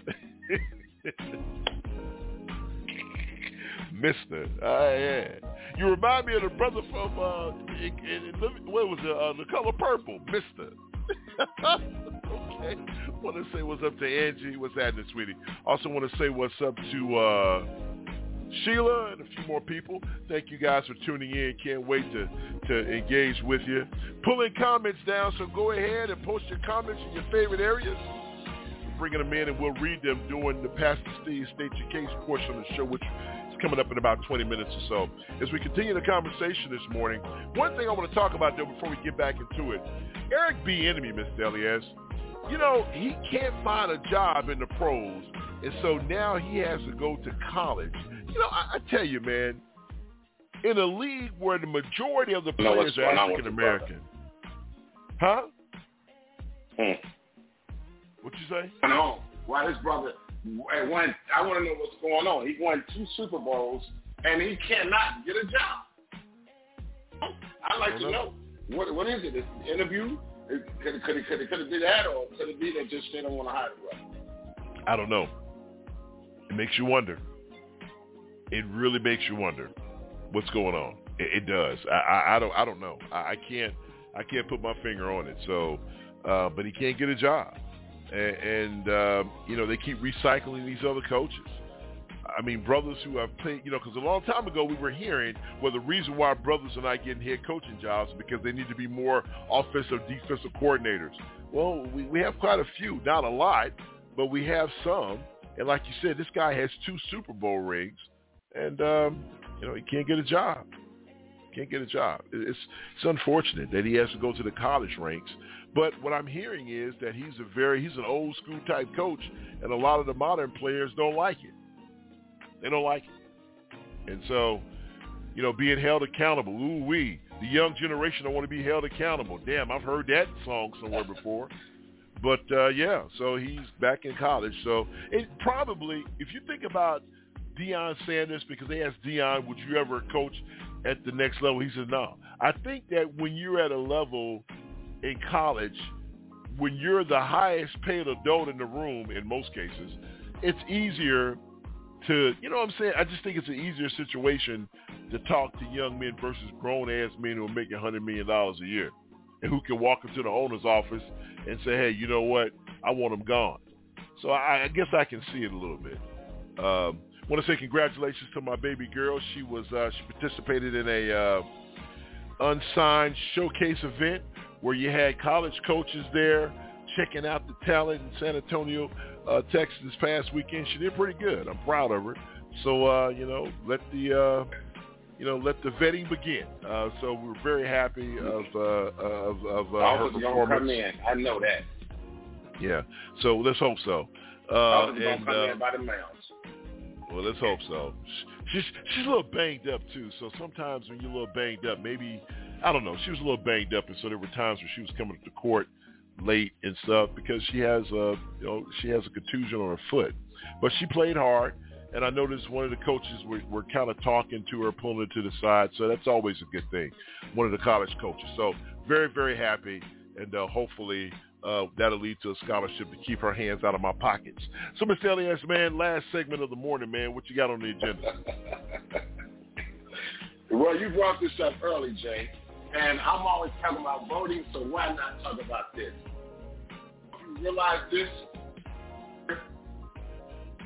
mister. Uh, yeah. You remind me of the brother from, uh, in, in, in, what was it, uh, The Color Purple, mister. Okay. Want to say what's up to Angie. What's happening, sweetie? Also want to say what's up to uh, Sheila and a few more people. Thank you guys for tuning in. Can't wait to, to engage with you. Pulling comments down, so go ahead and post your comments in your favorite areas. We're bringing them in and we'll read them during the Pastor Steve State Your Case portion of the show, which coming up in about 20 minutes or so. As we continue the conversation this morning, one thing I want to talk about, though, before we get back into it, Eric Bieniemy, Mr. Elias, you know, he can't find a job in the pros, and so now he has to go to college. You know, I, I tell you, man, in a league where the majority of the players what's are going on with African? American. Huh? Hmm. What you say? No. Why his brother won? I want to know what's going on. He won two Super Bowls and he cannot get a job. I'd like to know what what is it? Is it an interview? Is- Could it, could it, could it, could it be that, or could it be that just they don't want to hire the brother? I don't know. It makes you wonder. It really makes you wonder what's going on. It, it does. I, I, I don't. I don't know. I, I can't. I can't put my finger on it. So, uh, but he can't get a job, and, and um, you know they keep recycling these other coaches. I mean, brothers who have played, you know, because a long time ago we were hearing, well, the reason why brothers are not getting head coaching jobs is because they need to be more offensive, defensive coordinators. Well, we, we have quite a few, not a lot, but we have some. And like you said, this guy has two Super Bowl rings, and um, you know he can't get a job. Can't get a job. It's it's unfortunate that he has to go to the college ranks. But what I'm hearing is that he's a very he's an old school type coach, and a lot of the modern players don't like it. They don't like it, and so you know being held accountable. Ooh wee, the young generation don't want to be held accountable. Damn, I've heard that song somewhere before. But uh, yeah, so he's back in college. So it probably, if you think about Deion Sanders, because they asked Deion, would you ever coach at the next level? He said, no. I think that when you're at a level in college, when you're the highest paid adult in the room, in most cases, it's easier to, you know what I'm saying? I just think it's an easier situation to talk to young men versus grown-ass men who are making $100 million a year and who can walk into the owner's office and say, hey, you know what? I want them gone. So I, I guess I can see it a little bit. Um, want to say congratulations to my baby girl. She was uh, she participated in a uh, unsigned showcase event where you had college coaches there checking out the talent in San Antonio, uh, Texas this past weekend. She did pretty good. I'm proud of her. So uh, you know, let the uh, you know let the vetting begin. Uh, so we're very happy of uh, of, of uh, her performance. come in. I know that. Yeah. So let's hope so. Uh, and come uh, in by the mounds. well, let's hope so. She's she's a little banged up too. So sometimes when you're a little banged up, maybe I don't know. She was a little banged up, and so there were times where she was coming to court late and stuff because she has a you know she has a contusion on her foot. But she played hard, and I noticed one of the coaches were, were kind of talking to her, pulling her to the side. So that's always a good thing. One of the college coaches. So very very happy, and uh, hopefully uh, that'll lead to a scholarship to keep her hands out of my pockets. So, Mr. Elias, man, last segment of the morning, man, what you got on the agenda? Well, you brought this up early, Jay, and I'm always talking about voting, so why not talk about this? You realize this?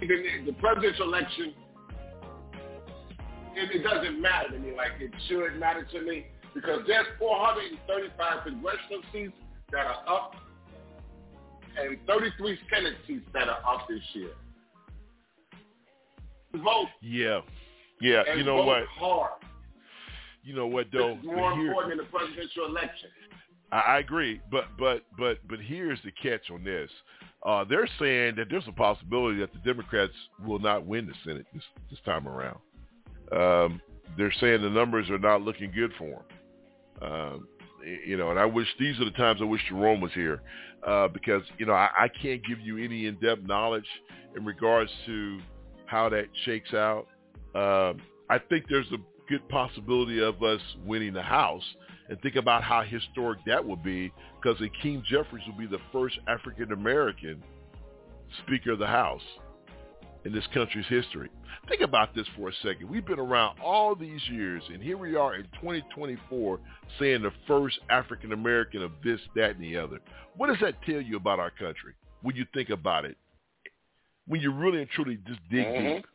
The presidential election, it, it doesn't matter to me like it should matter to me because there's 435 congressional seats that are up and 33 Senate seats that are up this year. Vote. Yeah. Yeah, and you know what? hard. You know what, though? It's more here- important than the presidential election. I, I agree, but but but but here's the catch on this. Uh, they're saying that there's a possibility that the Democrats will not win the Senate this this time around. Um, they're saying the numbers are not looking good for them. Um, you know, and I wish these are the times I wish Jerome was here uh, because you know I, I can't give you any in-depth knowledge in regards to how that shakes out. Um, I think there's a good possibility of us winning the House, and think about how historic that would be because Hakeem Jeffries will be the first African American Speaker of the House in this country's history. Think about this for a second. We've been around all these years, and here we are in 2024 saying the first African American of this, that, and the other. What does that tell you about our country when you think about it? When you really and truly just dig Mhm. deep.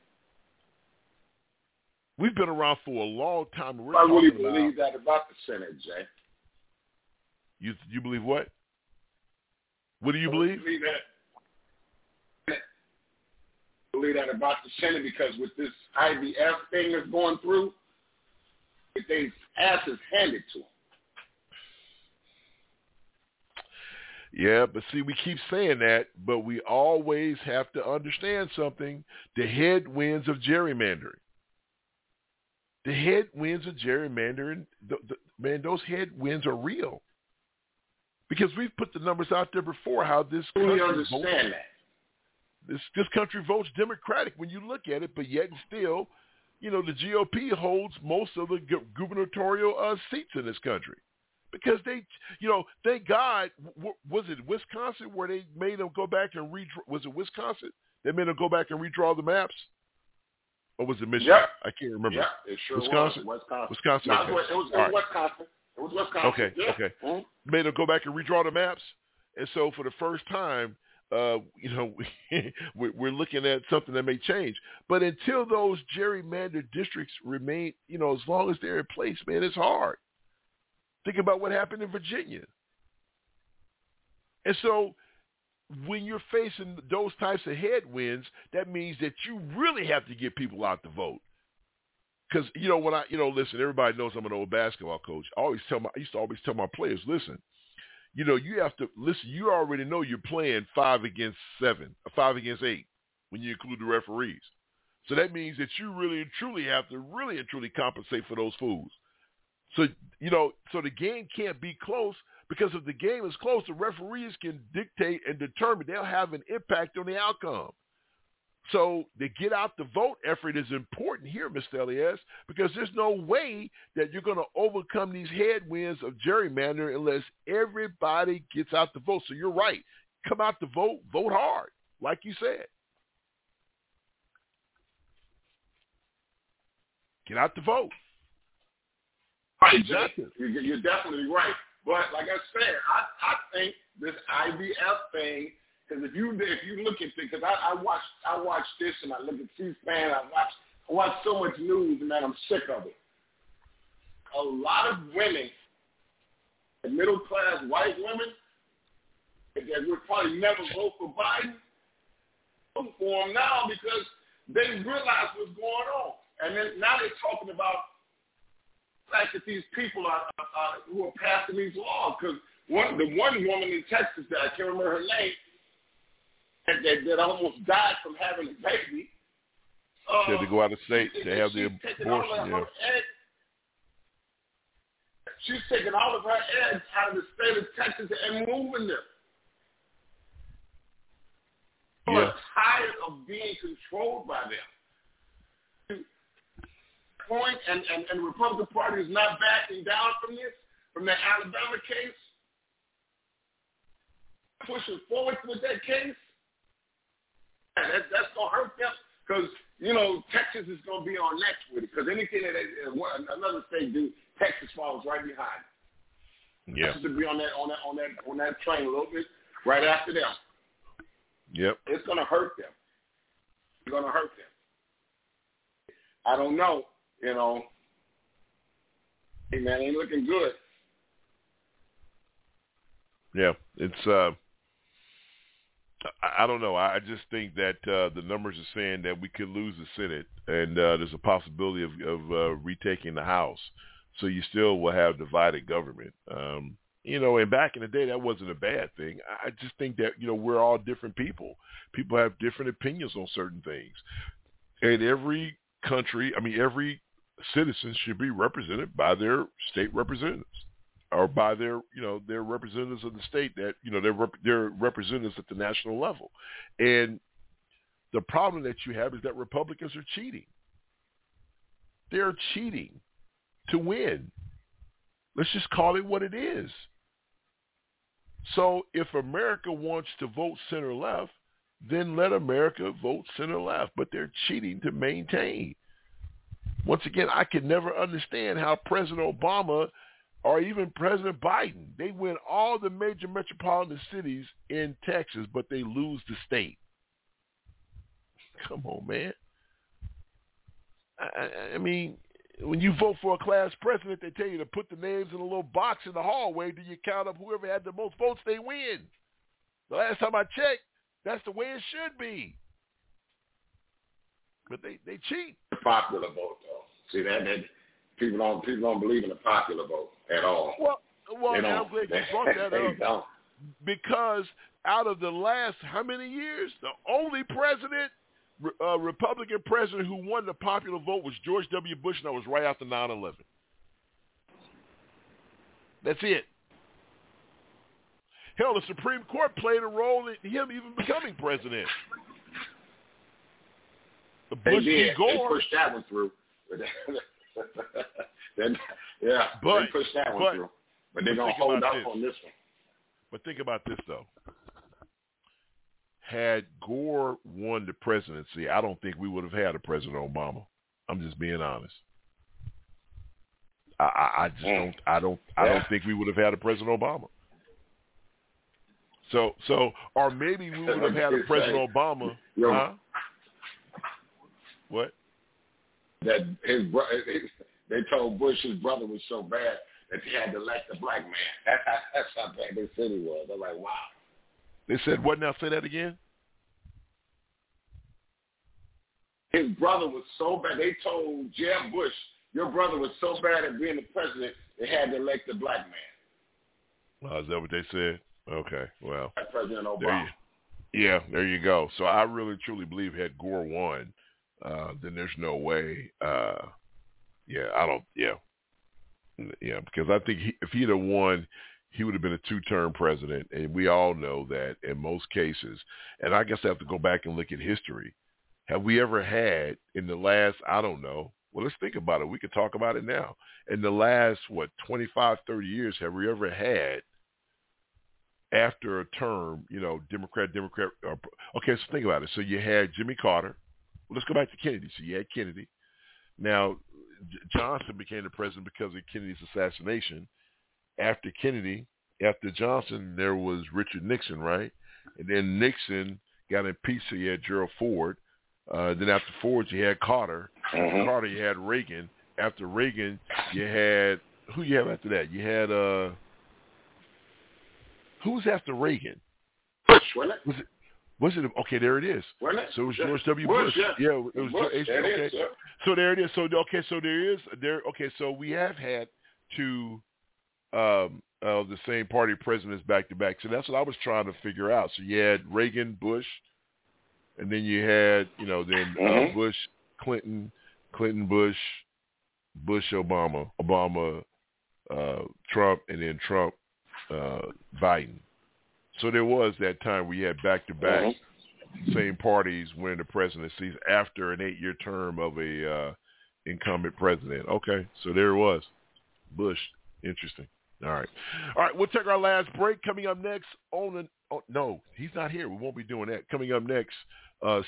We've been around for a long time. I really believe that about the Senate, Jay. You you believe what? What do you believe? believe that. Believe that about the Senate because with this IVF thing that's going through, they ass is handed to them. Yeah, but see, we keep saying that, but we always have to understand something: the headwinds of gerrymandering. The headwinds of gerrymandering, the, the, man, those headwinds are real. Because we've put the numbers out there before how this country understand votes, that. this this country votes Democratic when you look at it, but yet still, you know, the GOP holds most of the gu- gubernatorial uh, seats in this country because they, you know, thank God, w- was it Wisconsin where they made them go back and redraw? Was it Wisconsin? They made them go back and redraw the maps, or was it Michigan? Yep. I can't remember. Yep, it sure Wisconsin. was. Wisconsin. Wisconsin. No, okay. it was, it was, it was right. Wisconsin. It was Wisconsin. Okay, Yeah. okay. Mhm. Made them go back and redraw the maps, and so for the first time, uh, you know, we, we're we're looking at something that may change. But until those gerrymandered districts remain, you know, as long as they're in place, man, it's hard. Think about what happened in Virginia. And so when you're facing those types of headwinds, that means that you really have to get people out to vote. Because you know when I you know listen, everybody knows I'm an old basketball coach. I always tell my I used to always tell my players, listen, you know you have to listen. You already know you're playing five against seven, five against eight when you include the referees. So that means that you really and truly have to really and truly compensate for those fools. So you know, so the game can't be close because if the game is close, the referees can dictate and determine they'll have an impact on the outcome. So the get out the vote effort is important here, Mr. Elias, because there's no way that you're going to overcome these headwinds of gerrymandering unless everybody gets out the vote. So you're right. Come out to vote, vote hard, like you said. Get out the vote. Right, Jay. Exactly. You're, you're definitely right. But like I said, I, I think this IVF thing, because if you if you look at it, because I, I watch I watch this and I look at C-SPAN, I watch I watch so much news, and man, I'm sick of it. A lot of women, middle class white women, that would probably never vote for Biden, vote for him now because they realize what's going on, and then now they're talking about fact that these people are, are, are who are passing these laws. Because one, the one woman in Texas that I can't remember her name, that, that, that almost died from having a baby. Uh, She had to go out of state she- to have the abortion. Yeah. eggs- She's taking all of her eggs out of the state of Texas and moving them. Yeah. are tired of being controlled by them point, and, and, and the Republican Party is not backing down from this, from the Alabama case, pushing forward with that case, that, that's gonna hurt them because you know Texas is gonna be on next with it because anything that they, uh, another state do, Texas falls right behind. Yeah. Texas will be on that on that on that on that train a little bit right after them. Yep. It's gonna hurt them. It's gonna hurt them. I don't know, you know. Hey man, ain't looking good. Yeah, it's. uh I, don't know. I just think that uh the numbers are saying that we could lose the Senate, and uh there's a possibility of, of uh, retaking the House. So you still will have divided government. Um, you know, and back in the day, that wasn't a bad thing. I just think that you know we're all different people. People have different opinions on certain things, and every country, I mean, every citizen should be represented by their state representatives or by their, you know, their representatives of the state that, you know, they're, rep- they're representatives at the national level. And the problem that you have is that Republicans are cheating. They're cheating to win. Let's just call it what it is. So if America wants to vote center left, then let America vote center left. But they're cheating to maintain. Once again, I can never understand how President Obama or even President Biden, they win all the major metropolitan cities in Texas, but they lose the state. Come on, man. I, I- I mean, when you vote for a class president, they tell you to put the names in a little box in the hallway. Do you count up whoever had the most votes, they win. The last time I checked, that's the way it should be. But they, they cheat. Popular vote though. See that that people don't people don't believe in the popular vote at all. Well, well, They I'm glad you brought that up don't. because out of the last how many years, the only president, uh, Republican president who won the popular vote was George W. Bush, and that was right after 9/11. That's it. Hell, the Supreme Court played a role in him even becoming president. The They Bush v. did. They Gore. pushed that one through. Then- yeah, But- they pushed that one but- through. But they're but gonna hold up this. on this one. But think about this though. Had Gore won the presidency, I don't think we would have had a President Obama. I'm just being honest. I, I, I just mm. don't. I don't. I Yeah. don't think we would have had a President Obama. So, so, or maybe we would have had a President Obama. Yo. Huh? What? That his bro- they told Bush his brother was so bad that they had to elect a black man. That's how bad they said he was. I'm like, wow. They said what? Now say that again. His brother was so bad. They told Jeb Bush, your brother was so bad at being the president, they had to elect a black man. Oh, is that what they said? Okay. Well, President There Obama. you, yeah, there you go. So I really truly believe had Gore won, uh, then there's no way. Uh, yeah, I don't. Yeah, yeah, because I think he, if he'd have won, he would have been a two-term president, and we all know that in most cases. And I guess I have to go back and look at history. Have we ever had in the last? I don't know. Well, let's think about it. We could talk about it now. In the last what 25, 30 years, have we ever had after a term, you know, Democrat, Democrat. Uh, okay, so think about it. So you had Jimmy Carter. Well, let's go back to Kennedy. So you had Kennedy. Now, Johnson became the president because of Kennedy's assassination. After Kennedy, after Johnson, there was Richard Nixon, right? And then Nixon got impeached. So you had Gerald Ford. Uh, then after Ford, you had Carter. After Mhm. Carter, you had Reagan. After Reagan, you had who you have after that? You had uh, who was after Reagan? Bush, wasn't it? Was it? Was it? Okay, there it is. It? So it was George W. Bush, Bush. yeah. it was Bush, H- okay. is. So there it is. So okay, so there is there. Okay, so we have had two um, of the same party presidents back to back. So that's what I was trying to figure out. So you had Reagan, Bush, and then you had you know then uh, Mhm. Bush, Clinton, Clinton, Bush, Bush, Obama, Obama, uh, Trump, and then Trump, uh, Biden. So there was that time we had back to back same parties winning the presidencies after an eight year term of a uh, incumbent president. Okay, so there it was. Bush. Interesting. All right. All right, we'll take our last break. Coming up next, on the, oh, no, he's not here. We won't be doing that. Coming up next, uh,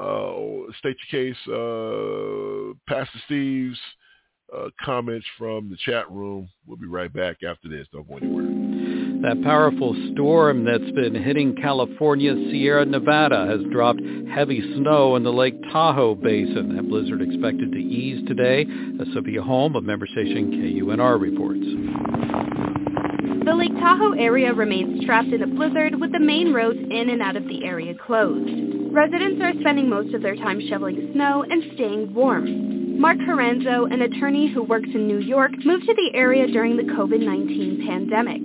uh, state your case, uh, Pastor Steve's uh, comments from the chat room. We'll be right back after this. Don't go anywhere. That powerful storm that's been hitting California, Sierra Nevada has dropped heavy snow in the Lake Tahoe Basin. That blizzard expected to ease today. Sophia Holm of member station KUNR reports. The Lake Tahoe area remains trapped in a blizzard with the main roads in and out of the area closed. Residents are spending most of their time shoveling snow and staying warm. Mark Caranzo, an attorney who works in New York, moved to the area during the COVID-19 pandemic.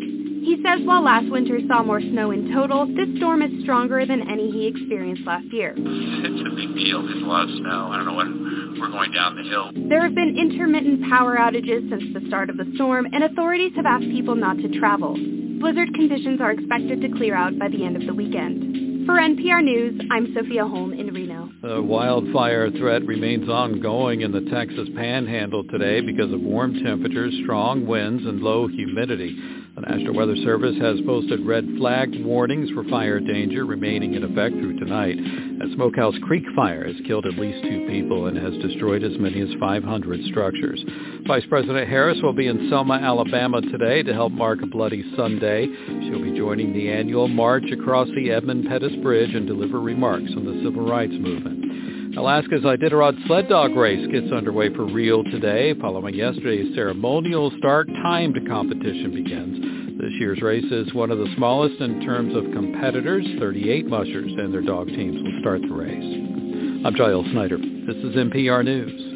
He says while last winter saw more snow in total, this storm is stronger than any he experienced last year. It's a big deal. There's a lot of snow. I don't know when we're going down the hill. There have been intermittent power outages since the start of the storm, and authorities have asked people not to travel. Blizzard conditions are expected to clear out by the end of the weekend. For NPR News, I'm Sophia Holm in Reno. The wildfire threat remains ongoing in the Texas panhandle today because of warm temperatures, strong winds, and low humidity. The National Weather Service has posted red flag warnings for fire danger remaining in effect through tonight. A Smokehouse Creek fire has killed at least two people and has destroyed as many as 500 structures. Vice President Harris will be in Selma, Alabama today to help mark a Bloody Sunday. She'll be joining the annual march across the Edmund Pettus Bridge and deliver remarks on the civil rights movement. Alaska's Iditarod sled dog race gets underway for real today. Following yesterday's ceremonial start, timed competition begins. This year's race is one of the smallest in terms of competitors. 38 mushers and their dog teams will start the race. I'm Giles Snyder. This is NPR News.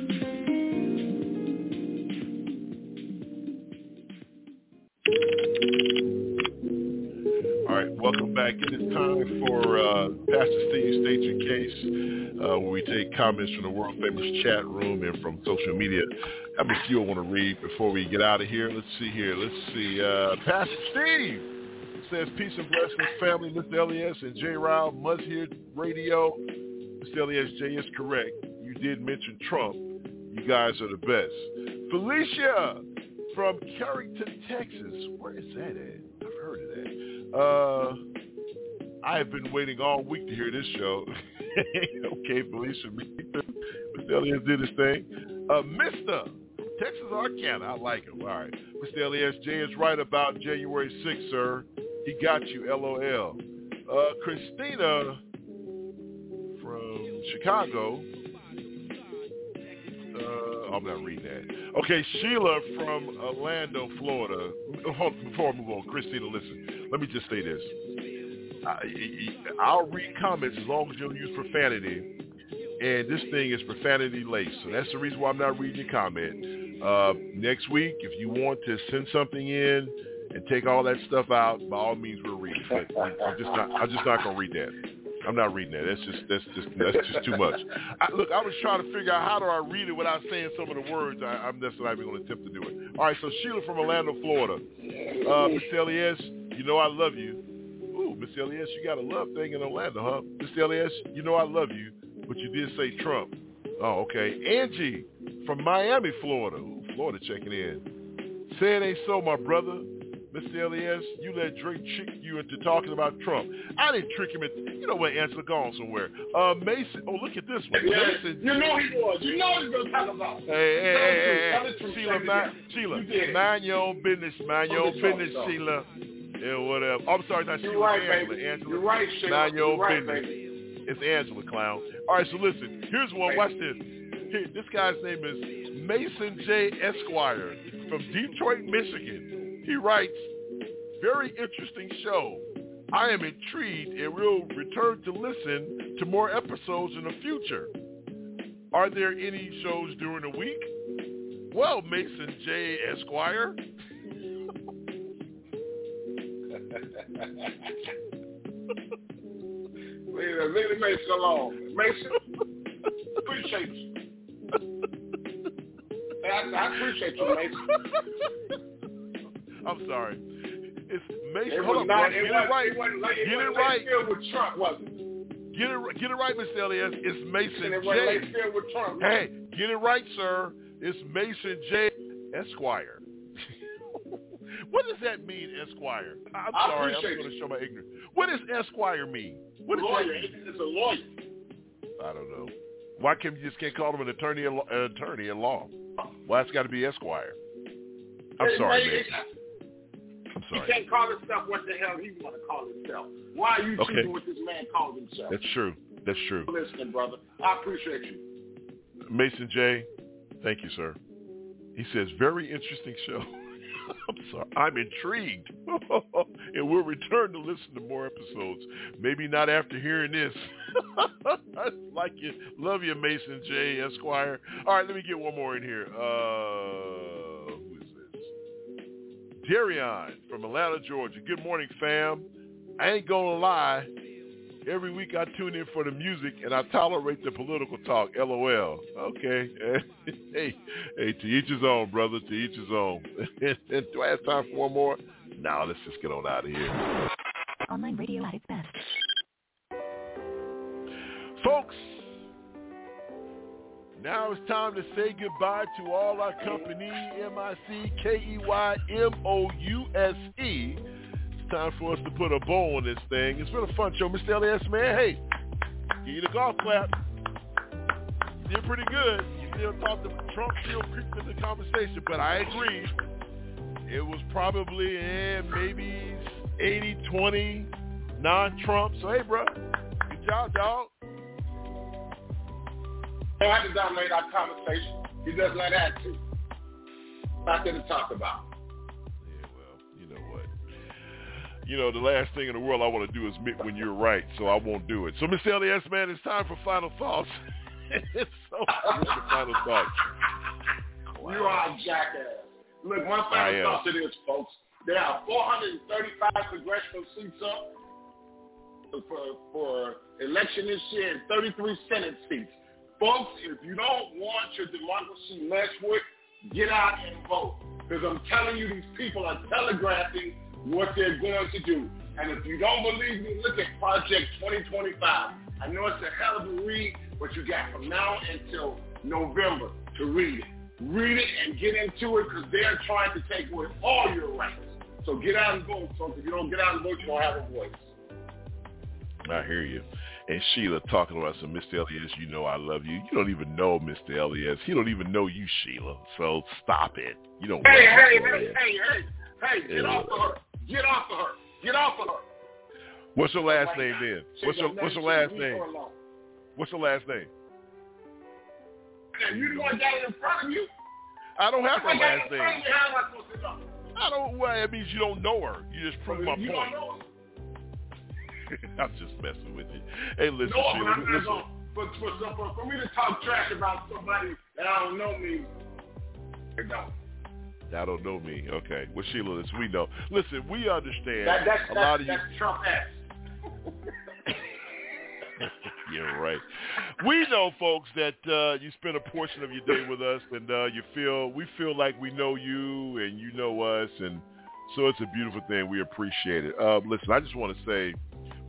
Pastor Steve State Your Case, uh, where we take comments from the world famous chat room and from social media. How many few I want to read before we get out of here? Let's see here. Let's see. Uh, Pastor Steve says, peace and blessings, family. Mr. Elias and J. Ryle, hear radio. Mr. Elias, J is correct. You did mention Trump. You guys are the best. Felicia from Carrington, Texas. Where is that at? I've heard of that. Uh, I have been waiting all week to hear this show. okay, Felicia, Mr. Elias did his thing. Uh, Mister Texarkana, I like him. All right, Mr. Elias, Jay is right about January 6th, sir. He got you, LOL. Uh, Christina from Chicago. Uh, I'm not reading that. Okay, Sheila from Orlando, Florida. Before I move on, Christina, listen. Let me just say this. I, I'll read comments as long as you don't use profanity. And this thing is profanity laced. So that's the reason why I'm not reading your comment. Uh, next week, if you want to send something in and take all that stuff out, by all means, we'll read it. But I'm just not. I'm just not gonna read that. I'm not reading that. That's just that's just that's just too much. I, look, I was trying to figure out how do I read it without saying some of the words. I, I'm just not even going to attempt to do it. All right, so Sheila from Orlando, Florida. Uh, Miss Elias, you know I love you. Miss Elias, you got a love thing in Orlando, huh? Miss Elias, you know I love you, but you did say Trump. Oh, okay. Angie from Miami, Florida. Ooh, Florida checking in. Say it ain't so, my brother. Mr. Elias, you let Drake trick you into talking about Trump. I didn't trick him into, you know what, Angela, gone somewhere. Uh, Mason, oh, look at this one. Yeah, Mason. you know he was. You know he's going to talk about. Hey, hey, hey, hey, hey. Sheila, mind, Sheila, mind your own business, mind your own business, Sheila. Yeah, whatever. I'm sorry, not right, Angela. baby. Angela, You're right, mind your own right, business. baby. It's Angela, clown. All right, so listen, here's one. Watch this. Here, this guy's name is Mason J. Esquire from Detroit, Michigan. He writes, very interesting show. I am intrigued and will return to listen to more episodes in the future. Are there any shows during the week? Well, Mason J. Esquire. Leave Mason alone. Mason, appreciate you. Hey, I, I appreciate you, Mason. I'm sorry. It's Mason. It Hold was not, it it right. It wasn't, like- it Get it wasn't right. late filled with Trump, was it? Get it, get it right, Mr. Elias. It's Mason It J. Trump. Hey, get it right, sir. It's Mason J. Esquire. What does that mean, Esquire? I'm I sorry, I'm going to show my ignorance. What does Esquire mean? What lawyer. mean? It's a lawyer. I don't know. Why can't you just can't call him an attorney in an attorney in law? Why it's got to be Esquire? I'm Hey, sorry, man. I'm He can't call himself what the hell he want to call himself. Why are you Okay. choosing what this man calls himself? That's true. That's true. Listening, brother. I appreciate you. Mason J, thank you, sir. He says, very interesting show. I'm sorry. I'm intrigued. and we'll return to listen to more episodes. Maybe not after hearing this. like you. Love you, Mason J, Esquire. All right, let me get one more in here. Uh, who is this? Darion from Atlanta, Georgia. Good morning, fam. I ain't going to lie. Every week I tune in for the music and I tolerate the political talk. LOL. Okay. hey, hey, to each his own, brother. To each his own. do I have time for one more? No, let's just get on out of here. Online radio at its best. Folks, now it's time to say goodbye to all our company, M-I-C-K-E-Y-M-O-U-S-E. Time for us to put a bow on this thing. It's been a fun show, Mr. Elias, man. Hey, give you the golf clap. You did pretty good. You still thought the Trump still creeped into the conversation, but I agree. It was probably eh, maybe 80-20 non-Trump. So, hey, bro, good job, dog. Don't have to dominate our conversation. He doesn't that to. Nothing to talk about. You know, the last thing in the world I want to do is admit when you're right, so I won't do it. So, Mr. Elias, man, it's time for final thoughts. it's so final thoughts. You are a jackass. Look, my final am. thoughts to this, folks. There are 435 congressional seats up for, for election this year and 33 Senate seats. Folks, if you don't want your democracy messed with, get out and vote. Because I'm telling you, these people are telegraphing what they're going to do. And if you don't believe me, look at Project 2025. I know it's a hell of a read, but you got from now until November to read it. Read it and get into it because they're trying to take away all your rights. So get out and vote, folks. If you don't get out and vote, you don't have a voice. I hear you. And Sheila talking about some Mr. Elias, you know I love you. You don't even know Mr. Elias. He don't even know you, Sheila. So stop it. You don't Hey, know hey, hey, hey, hey, hey, get off of her. Get off of her. Get off of her. What's your last name then? What's your that what's your last name? What's your last name? And you the one got it in front of you. I don't have her last in front of name. I supposed to know? I don't. Well, that means you don't know her. You just proved my point. her. I'm just messing with you. Hey, listen, no, but Sheila. I'm Listen. going. For, for, for, me to talk trash about somebody that I don't know means I don't. I don't know me. Okay. Well, Sheila, listen, we know. Listen, we understand That, that's, a that's, lot of you. that's Trump ass. You're right. We know, folks, that uh, you spend a portion of your day with us, and uh, you feel we feel like we know you, and you know us, and so it's a beautiful thing. We appreciate it. Uh, listen, I just want to say,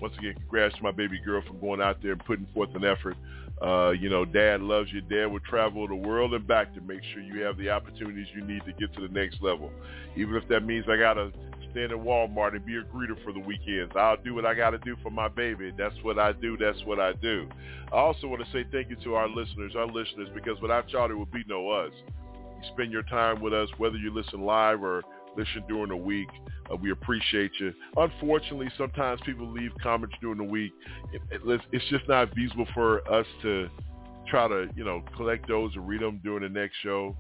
once again, congrats to my baby girl for going out there and putting forth an effort. Uh, you know, Dad loves you. Dad will travel the world and back to make sure you have the opportunities you need to get to the next level. Even if that means I gotta stand at Walmart and be a greeter for the weekends. I'll do what I got to do for my baby. That's what I do. That's what I do. I also want to say thank you to our listeners, our listeners, because without y'all, there would be no us. You spend your time with us, whether you listen live or listen during the week. Uh, we appreciate you. Unfortunately, sometimes people leave comments during the week. It, it, it's just not feasible for us to try to, you know, collect those and read them during the next show.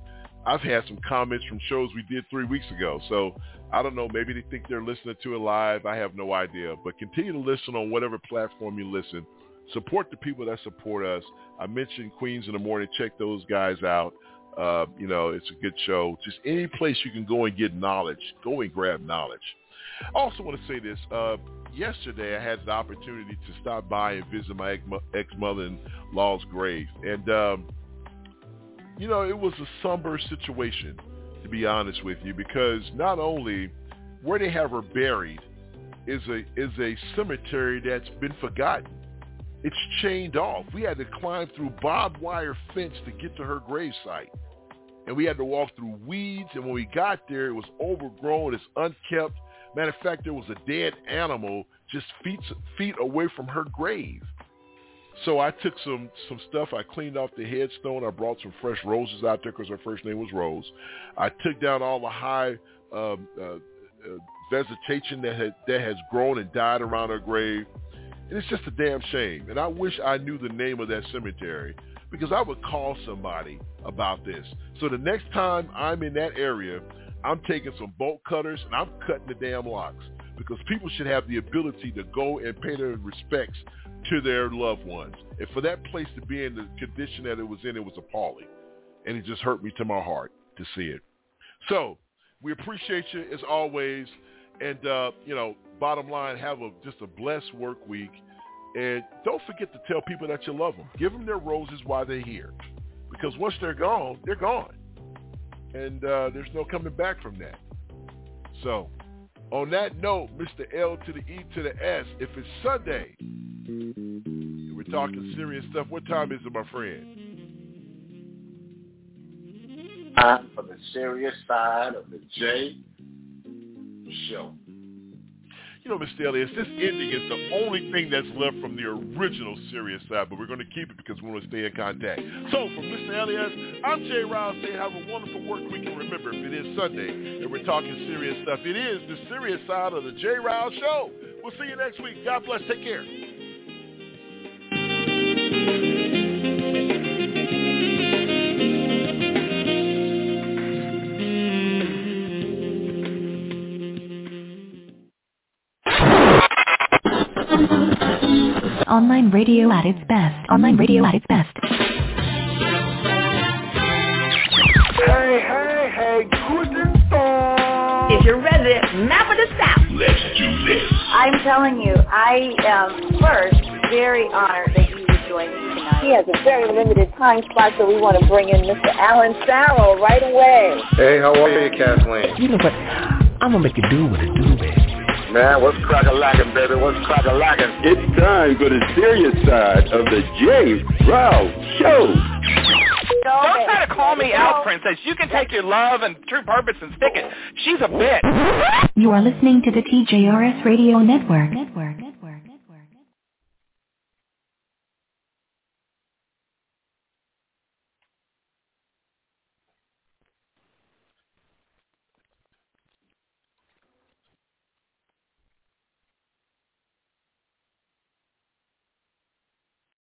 I've had some comments from shows we did three weeks ago. So I don't know. Maybe they think they're listening to it live. I have no idea. But continue to listen on whatever platform you listen. Support the people that support us. I mentioned Queens in the Morning. Check those guys out. Uh, you know, it's a good show. Just any place you can go and get knowledge, go and grab knowledge. I also want to say this. Uh, yesterday, I had the opportunity to stop by and visit my ex-mother-in-law's grave. And, um, you know, it was a somber situation, to be honest with you, because not only where they have her buried is a is a cemetery that's been forgotten. It's chained off. We had to climb through barbed wire fence to get to her gravesite. and we had to walk through weeds. And when we got there, it was overgrown. It's unkept. Matter of fact, there was a dead animal just feet feet away from her grave. So I took some some stuff. I cleaned off the headstone. I brought some fresh roses out there because her first name was Rose. I took down all the high um, uh, uh, vegetation that had that has grown and died around her grave. And it's just a damn shame. And I wish I knew the name of that cemetery because I would call somebody about this. So the next time I'm in that area, I'm taking some bolt cutters and I'm cutting the damn locks because people should have the ability to go and pay their respects to their loved ones. And for that place to be in the condition that it was in, it was appalling. And it just hurt me to my heart to see it. So we appreciate you as always. And, uh, you know, bottom line, have a just a blessed work week. And don't forget to tell people that you love them. Give them their roses while they're here. Because once they're gone, they're gone. And uh, there's no coming back from that. So on that note, Mr. L to the E to the S, if it's Sunday, we're talking serious stuff. What time is it, my friend? Time for the serious side of the J show. You know, Mr. Elias, this ending is the only thing that's left from the original serious side, but we're going to keep it because we want to stay in contact. So, from Mr. Elias, I'm Jay Riles saying have a wonderful work week. And remember, if it is Sunday and we're talking serious stuff, it is the serious side of the Jay Riles Show. We'll see you next week. God bless. Take care. Online radio at its best. Online radio at its best. Hey, hey, hey, guten Tag. If you're ready, map of the South. Let's do this. I'm telling you, I am first very honored that you would join me tonight. He has a very limited time spot, so we want to bring in Mr. Alan Farrell right away. Hey, how are you, Kathleen? You know what? I'm gonna make you do what it do, baby. Man, what's crack-a-lackin', baby? What's crack-a-lackin'? It's time for the serious side of the J. Rouse Show. Don't try to call me out, princess. You can take your love and true purpose and stick it. She's a bitch. You are listening to the TJRS Radio Network. Network.